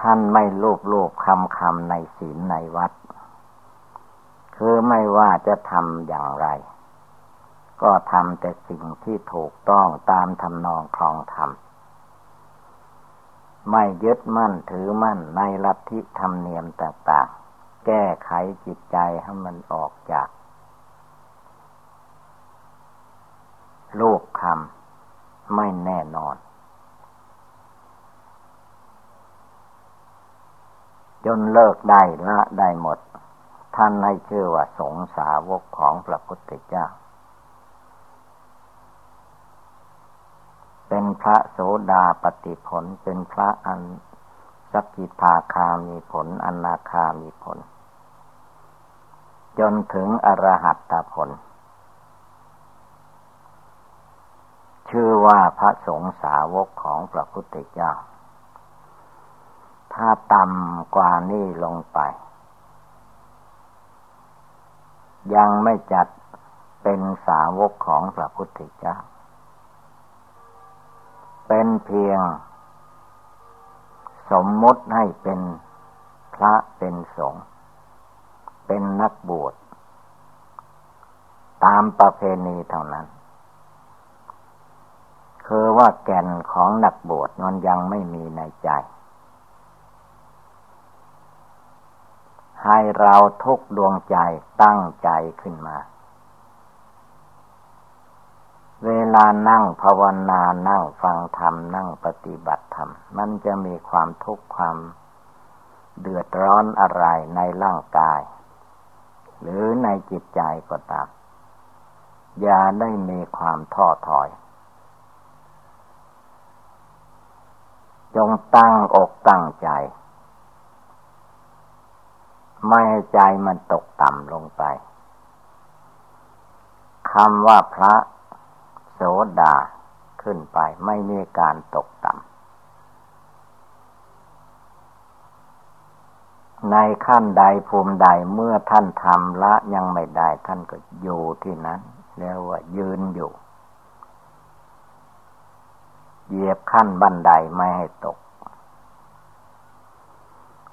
Speaker 1: ท่านไม่ลูบลูบคำคำในศีลในวัด คือไม่ว่าจะทำอย่างไร ก็ทำแต่สิ่งที่ถูกต้องตามทำนองคลองธรรมไม่ยึดมั่นถือมั่นในลัทธิธรรมเนียมต่างๆ แก้ไขจิตใจให้มันออกจาก โลกคำไม่แน่นอน จนเลิกได้ละได้หมด ท่านให้ชื่อว่าสงสาวกของพระพุทธเจ้า เป็นพระโสดาปฏิผล เป็นพระอันสกิทาคามีผลอนาคามีผล จนถึงอรหัตตผล ชื่อว่าพระสงฆ์สาวกของพระพุทธเจ้า ถ้าต่ำกว่านี้ลงไป ยังไม่จัดเป็นสาวกของพระพุทธเจ้า เป็นเพียง สมมติให้เป็นพระเป็นสงฆ์เป็นนักบวชตามประเพณีเท่านั้น คือว่าแก่นของนักบวชมันยังไม่มีในใจ ให้เราทุกดวงใจตั้งใจขึ้นมา เวลานั่งภาวนานั่งฟังธรรม นั่งปฏิบัติธรรม มันจะมีความทุกข์ความเดือดร้อนอะไรในร่างกาย หรือในจิตใจก็ตาม อย่าได้มีความท้อถอย จงตั้งอกตั้งใจ ไม่ให้ใจมันตกต่ำลงไปคำว่าพระโสดาขึ้นไปไม่มีการตกต่ำในขั้นใดภูมิใดเมื่อท่านทำละยังไม่ได้ท่านก็อยู่ที่นั้นเรียกว่ายืนอยู่ เหยียบขั้นบันไดไม่ให้ตก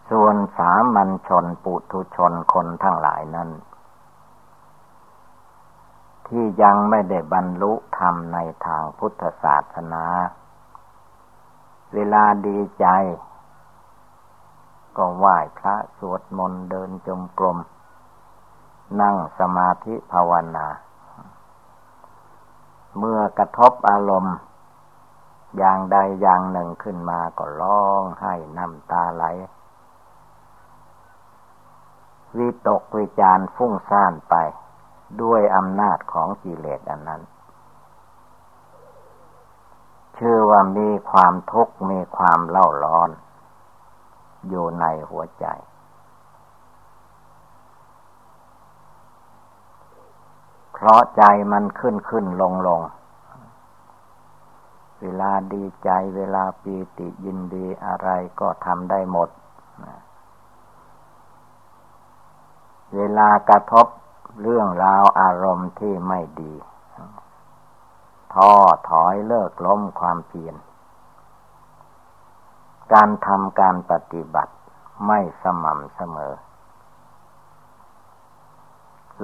Speaker 1: ส่วนสามัญชนปุถุชนคนทั้งหลายนั้น ที่ยังไม่ได้บรรลุธรรมในทางพุทธศาสนา เวลาดีใจ ก็ไหว้พระสวดมนต์เดินจมกรมนั่งสมาธิภาวนา เมื่อกระทบอารมณ์อย่างใดอย่างหนึ่งขึ้นมาก็ร้องไห้น้ำตาไหล วิตกวิจารฟุ้งซ่านไป ด้วยอำนาจของกิเลสอันนั้น ชื่อว่ามีความทุกข์มีความเล่าร้อน อยู่ในหัวใจ เพราะใจมันขึ้นขึ้นลงลงเวลาดีใจเวลาปีติยินดีอะไรก็ทำได้หมด เวลากระทบเรื่องราวอารมณ์ที่ไม่ดีท้อถอยเลิกล้มความเพียรการทำการปฏิบัติไม่สม่ำเสมอ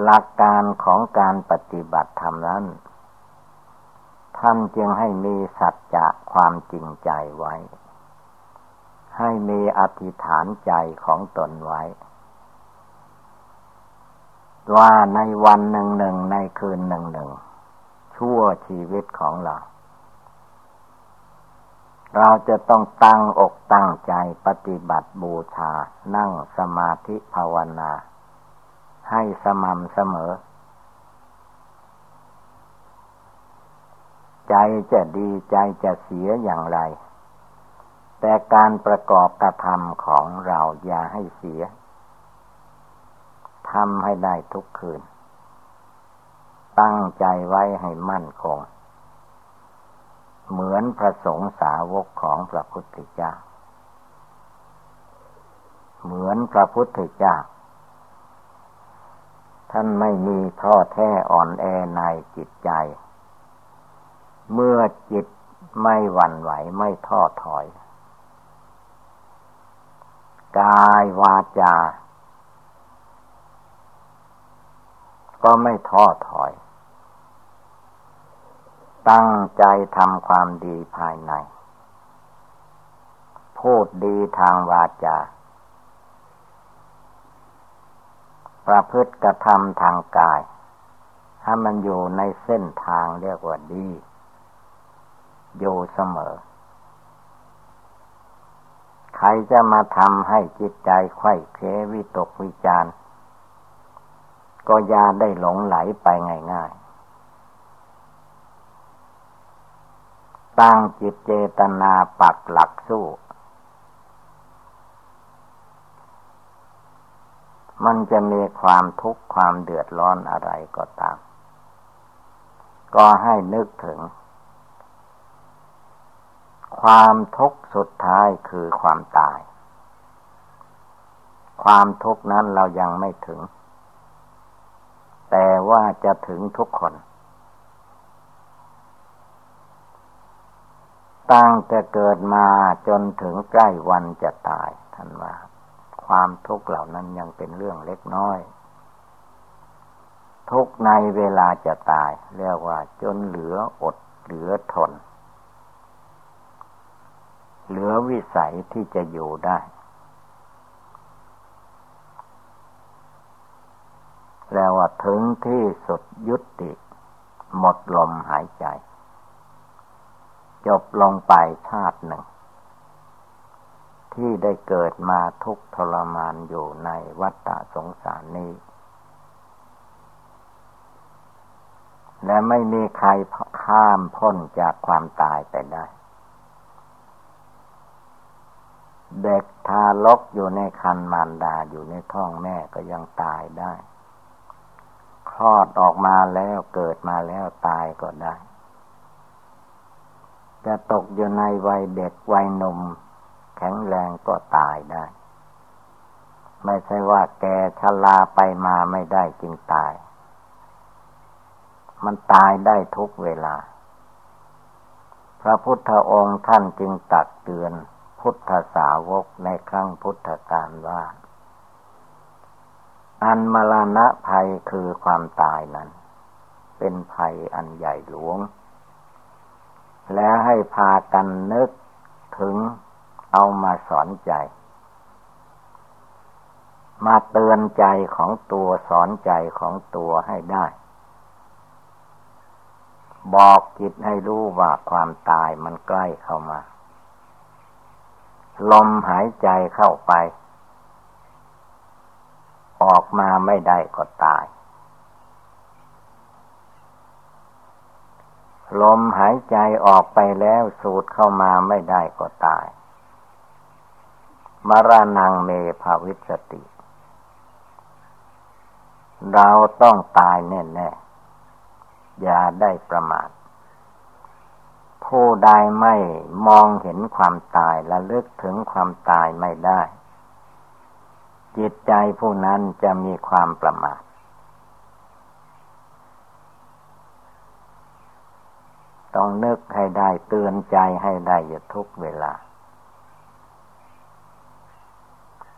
Speaker 1: หลักการของการปฏิบัติธรรมนั้น ท่านจึงให้มีสัจจะความจริงใจไว้ ให้มีอธิษฐานใจของตนไว้ ว่าในวันหนึ่งหนึ่งในคืนหนึ่งหนึ่งชั่วชีวิตของเรา เราจะต้องตั้งอกตั้งใจปฏิบัติบูชา นั่งสมาธิภาวนา ให้สม่ำเสมอ ใจจะดีใจจะเสียอย่างไร แต่การประกอบกระทำของเราอย่าให้เสีย ทำให้ได้ทุกคืน ตั้งใจไว้ให้มั่นคง เหมือนพระสงฆ์สาวกของพระพุทธเจ้า เหมือนพระพุทธเจ้า ท่านไม่มีท้อแท้อ่อนแอในจิตใจ เมื่อจิตไม่หวั่นไหวไม่ท้อถอย กายวาจา ก็ไม่ท้อถอย ตั้งใจทำความดีภายใน พูดดีทางวาจา ประพฤติกระทำทางกายถ้มันอยู่ในเส้นทางเรียกว่าดี อยู่เสมอ ใครจะมาทำให้จิตใจไข้เควิตกวิจาร ก็ยาได้หลงไหลไปง่ายๆ ตั้งจิตเจตนาปักหลักสู้ มันจะมีความทุกข์ความเดือดร้อนอะไรก็ตาม ก็ให้นึกถึง ความทุกข์สุดท้ายคือความตาย ความทุกข์นั้นเรายังไม่ถึง แต่ว่าจะถึงทุกคน ตั้งแต่เกิดมาจนถึงใกล้วันจะตายท่านว่า ความทุกข์เหล่านั้นยังเป็นเรื่องเล็กน้อย ทุกในเวลาจะตาย เรียกว่า จนเหลืออดเหลือทน เหลือวิสัยที่จะอยู่ได้ แล้วว่าถึงที่สุดยุติ หมดลมหายใจ จบลงไปชาติหนึ่ง ที่ได้เกิดมาทุกทรมานอยู่ในวัฏฏะสงสารนี้และไม่มีใครข้ามพ้นจากความตายไปได้ เด็กทารกอยู่ในคันมารดาอยู่ในท้องแม่ก็ยังตายได้ ลอดออกมาแล้วเกิดมาแล้วตายก็ได้ จะตกอยู่ในวัยเด็กวัยหนุ่ม แข็งแรงก็ตายได้ ไม่ใช่ว่าแกชลาไปมาไม่ได้จึงตาย มันตายได้ทุกเวลา พระพุทธองค์ท่านจึงตักเตือนพุทธสาวกในครั้งพุทธกาลว่า อันมรณะภัยคือความตายนั้น เป็นภัยอันใหญ่หลวง แล้วให้พากันนึกถึงเอามาสอนใจ มาเตือนใจของตัวสอนใจของตัวให้ได้ บอกจิตให้รู้ว่าความตายมันใกล้เข้ามา ลมหายใจเข้าไป ออกมาไม่ได้ก็ตาย ลมหายใจออกไปแล้วสูดเข้ามาไม่ได้ก็ตาย มรณงเมภาวิสติ เราต้องตายแน่ๆ อย่าได้ประมาทผู้ใดไม่มองเห็นความตายและลึกถึงความตายไม่ได้ จิตใจผู้นั้นจะมีความประมาทต้องนึกให้ได้เตือนใจให้ได้อยู่ทุกเวลา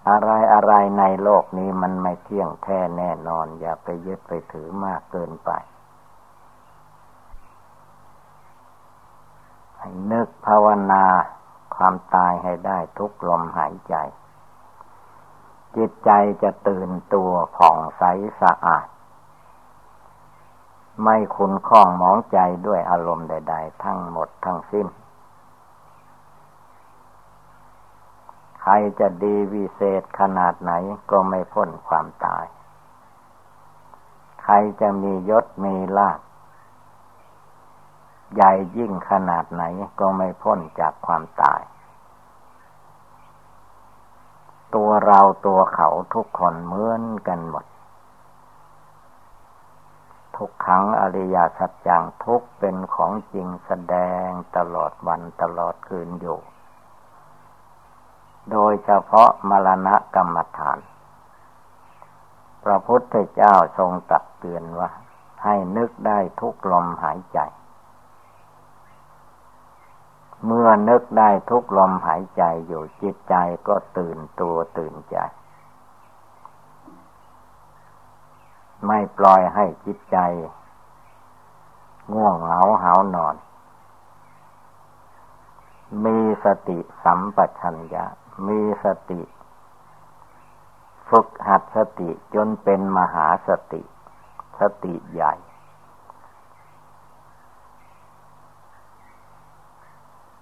Speaker 1: อะไรอะไรในโลกนี้มันไม่เที่ยงแท้แน่นอน อย่าไปยึดไปถือมากเกินไป ให้นึกภาวนาความตายให้ได้ทุกลมหายใจ จิตใจจะตื่นตัวผ่องใสสะอาด ไม่คุ้นข้องมองใจด้วยอารมณ์ใด ๆ ทั้งหมดทั้งสิ้น ใครจะดีวิเศษขนาดไหนก็ไม่พ้นความตาย ใครจะมียศมีลาภใหญ่ยิ่งขนาดไหนก็ไม่พ้นจากความตาย ตัวเราตัวเขาทุกคนเหมือนกันหมด ทุกครั้งอริยสัจจังทุกเป็นของจริงแสดงตลอดวันตลอดคืนอยู่ โดยเฉพาะมรณะกรรมฐาน พระพุทธเจ้าทรงตักเตือนว่า ให้นึกได้ทุกลมหายใจ เมื่อนึกได้ทุกลมหายใจอยู่จิตใจก็ตื่นตัวตื่นใจ ไม่ปล่อยให้จิตใจ ง่วงเหงาหานอน มีสติสัมปชัญญะ มีสติ ฝึกหัดสติจนเป็นมหาสติ สติใหญ่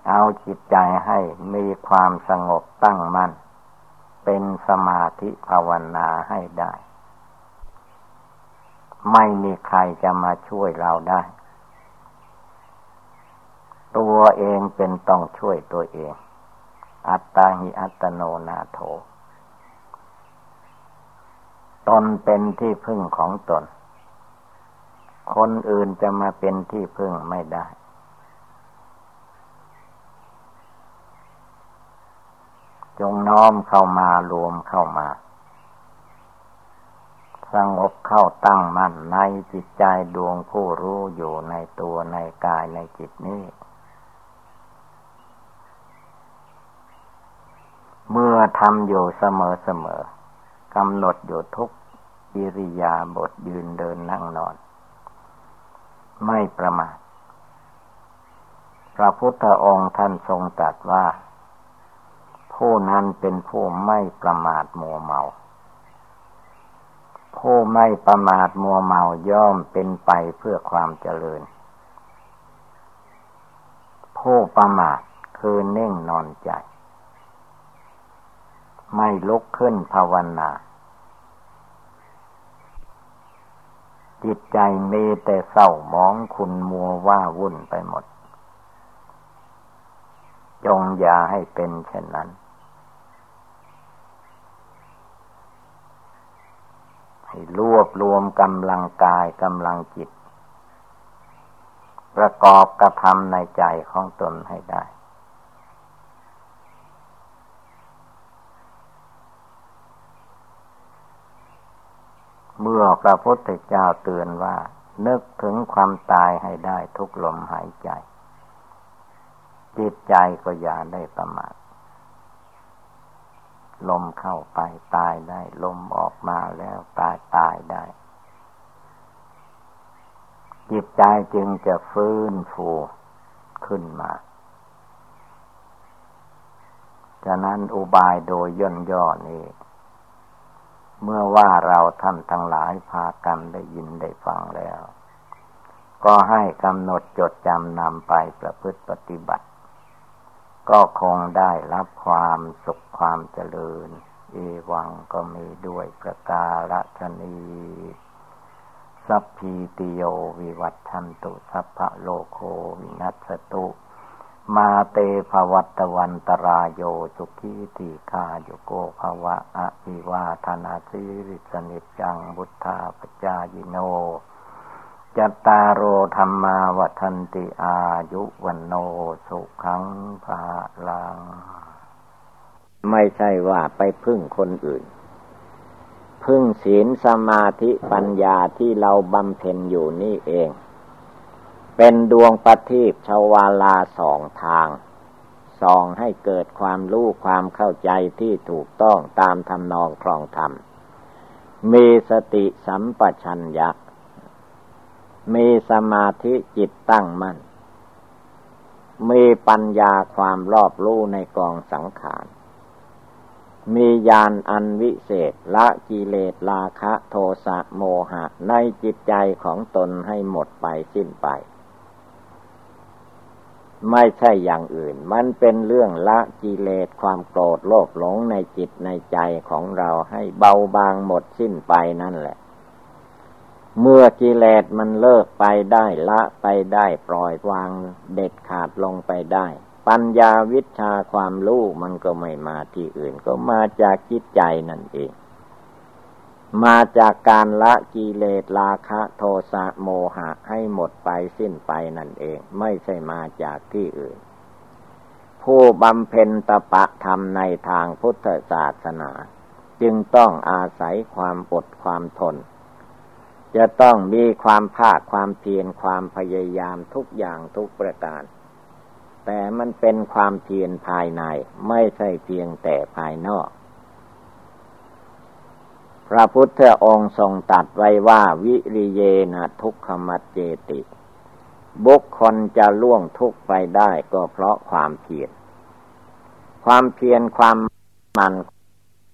Speaker 1: เอาจิตใจให้มีความสงบตั้งมั่น เป็นสมาธิภาวนาให้ได้ ไม่มีใครจะมาช่วยเราได้ ตัวเองเป็นต้องช่วยตัวเอง อัตตาหิอัตโนนาโถ ตนเป็นที่พึ่งของตน คนอื่นจะมาเป็นที่พึ่งไม่ได้ จงน้อมเข้ามารวมเข้ามาสงบเข้าตั้งมั่นในจิตใจดวงผู้รู้อยู่ในตัวในกายในจิตนี้ เมื่อทำอยู่เสมอเสมอกำหนดอยู่ทุกอิริยาบถยืนเดินนั่งนอน ไม่ประมาทพระพุทธองค์ท่านทรงตรัสว่า ผู้นั้นเป็นผู้ไม่ประมาทมัวเมา ผู้ไม่ประมาทมัวเมาย่อมเป็นไปเพื่อความเจริญ ผู้ประมาทคือเน่งนอนใจ ไม่ลุกขึ้นภาวนาจิตใจมีแต่เศร้ามองคุณมัวว่าวุ่นไปหมด จงอย่าให้เป็นเช่นนั้น ให้รวบรวมกำลังกายกำลังจิต ประกอบกระทำในใจของตนให้ได้ เมื่อพระพุทธเจ้าเตือนว่า นึกถึงความตายให้ได้ทุกลมหายใจ จิตใจก็อย่าได้ประมาท ลมเข้าไปตายได้ ลมออกมาแล้วตายตายได้ จิตใจจึงจะฟื้นฟูขึ้นมาฉะนั้นอุบายโดยย่นย่อนี้ เมื่อว่าเราท่านทั้งหลายพากันได้ยินได้ฟังแล้ว ก็ให้กำหนดจดจำนำไปประพฤติปฏิบัติ ก็คงได้รับความสุขความเจริญ เอวังก็มีด้วยประกาศนีสัพพีติโยวิวัตชันตุสัพพะโลโควินัสตุ มาเตภวัตวันตรายโยสุขีติคาโยโกภวะอภิวาธนาสิริสนิจังบุทธาปจายโน จตารโอธรรมาวัันติอายุวันโนสุขังภาลัง ไม่ใช่ว่าไปพึ่งคนอื่น พึ่งศีลสมาธิปัญญาที่เราบำเพ็ญอยู่นี่เอง เป็นดวงประทีปชาวาลาสองทางส่องให้เกิดความรู้ความเข้าใจที่ถูกต้องตามทำนองครองธรรมมีสติสัมปชัญญะ มีสมาธิจิตตั้งมัน่น มีปัญญาความรอบรู้ในกองสังขาร มีญาณอันวิเศษละกิเลสราคะโทสะโมหะในจิตใจของตนให้หมดไปสิ้นไป ไม่ใช่อย่างอื่น มันเป็นเรื่องละกิเลสความโกรธโลภหลงในจิตในใจของเราให้เบาบางหมดสิ้นไปนั่นแหละ เมื่อกิเลสมันเลิกไปได้ละไปได้ปล่อยวางเด็ดขาดลงไปได้ ปัญญาวิชาความรู้มันก็ไม่มาที่อื่น ก็มาจากจิตใจนั่นเอง มาจากการละกิเลสราคะโทสะโมหะให้หมดไปสิ้นไปนั่นเอง ไม่ใช่มาจากที่อื่น ผู้บำเพ็ญตปะธรรมในทางพุทธศาสนา จึงต้องอาศัยความอดความทน จะต้องมีความภาคความเพียรความพยายามทุกอย่างทุกประการ แต่มันเป็นความเพียรภายในไม่ใช่เพียงแต่ภายนอก พระพุทธองค์ทรงตัดไว้ว่าวิริเยนะทุกขมัจเจติ บุคคลจะล่วงทุกไปได้ก็เพราะความเพียรความเพียรความมัน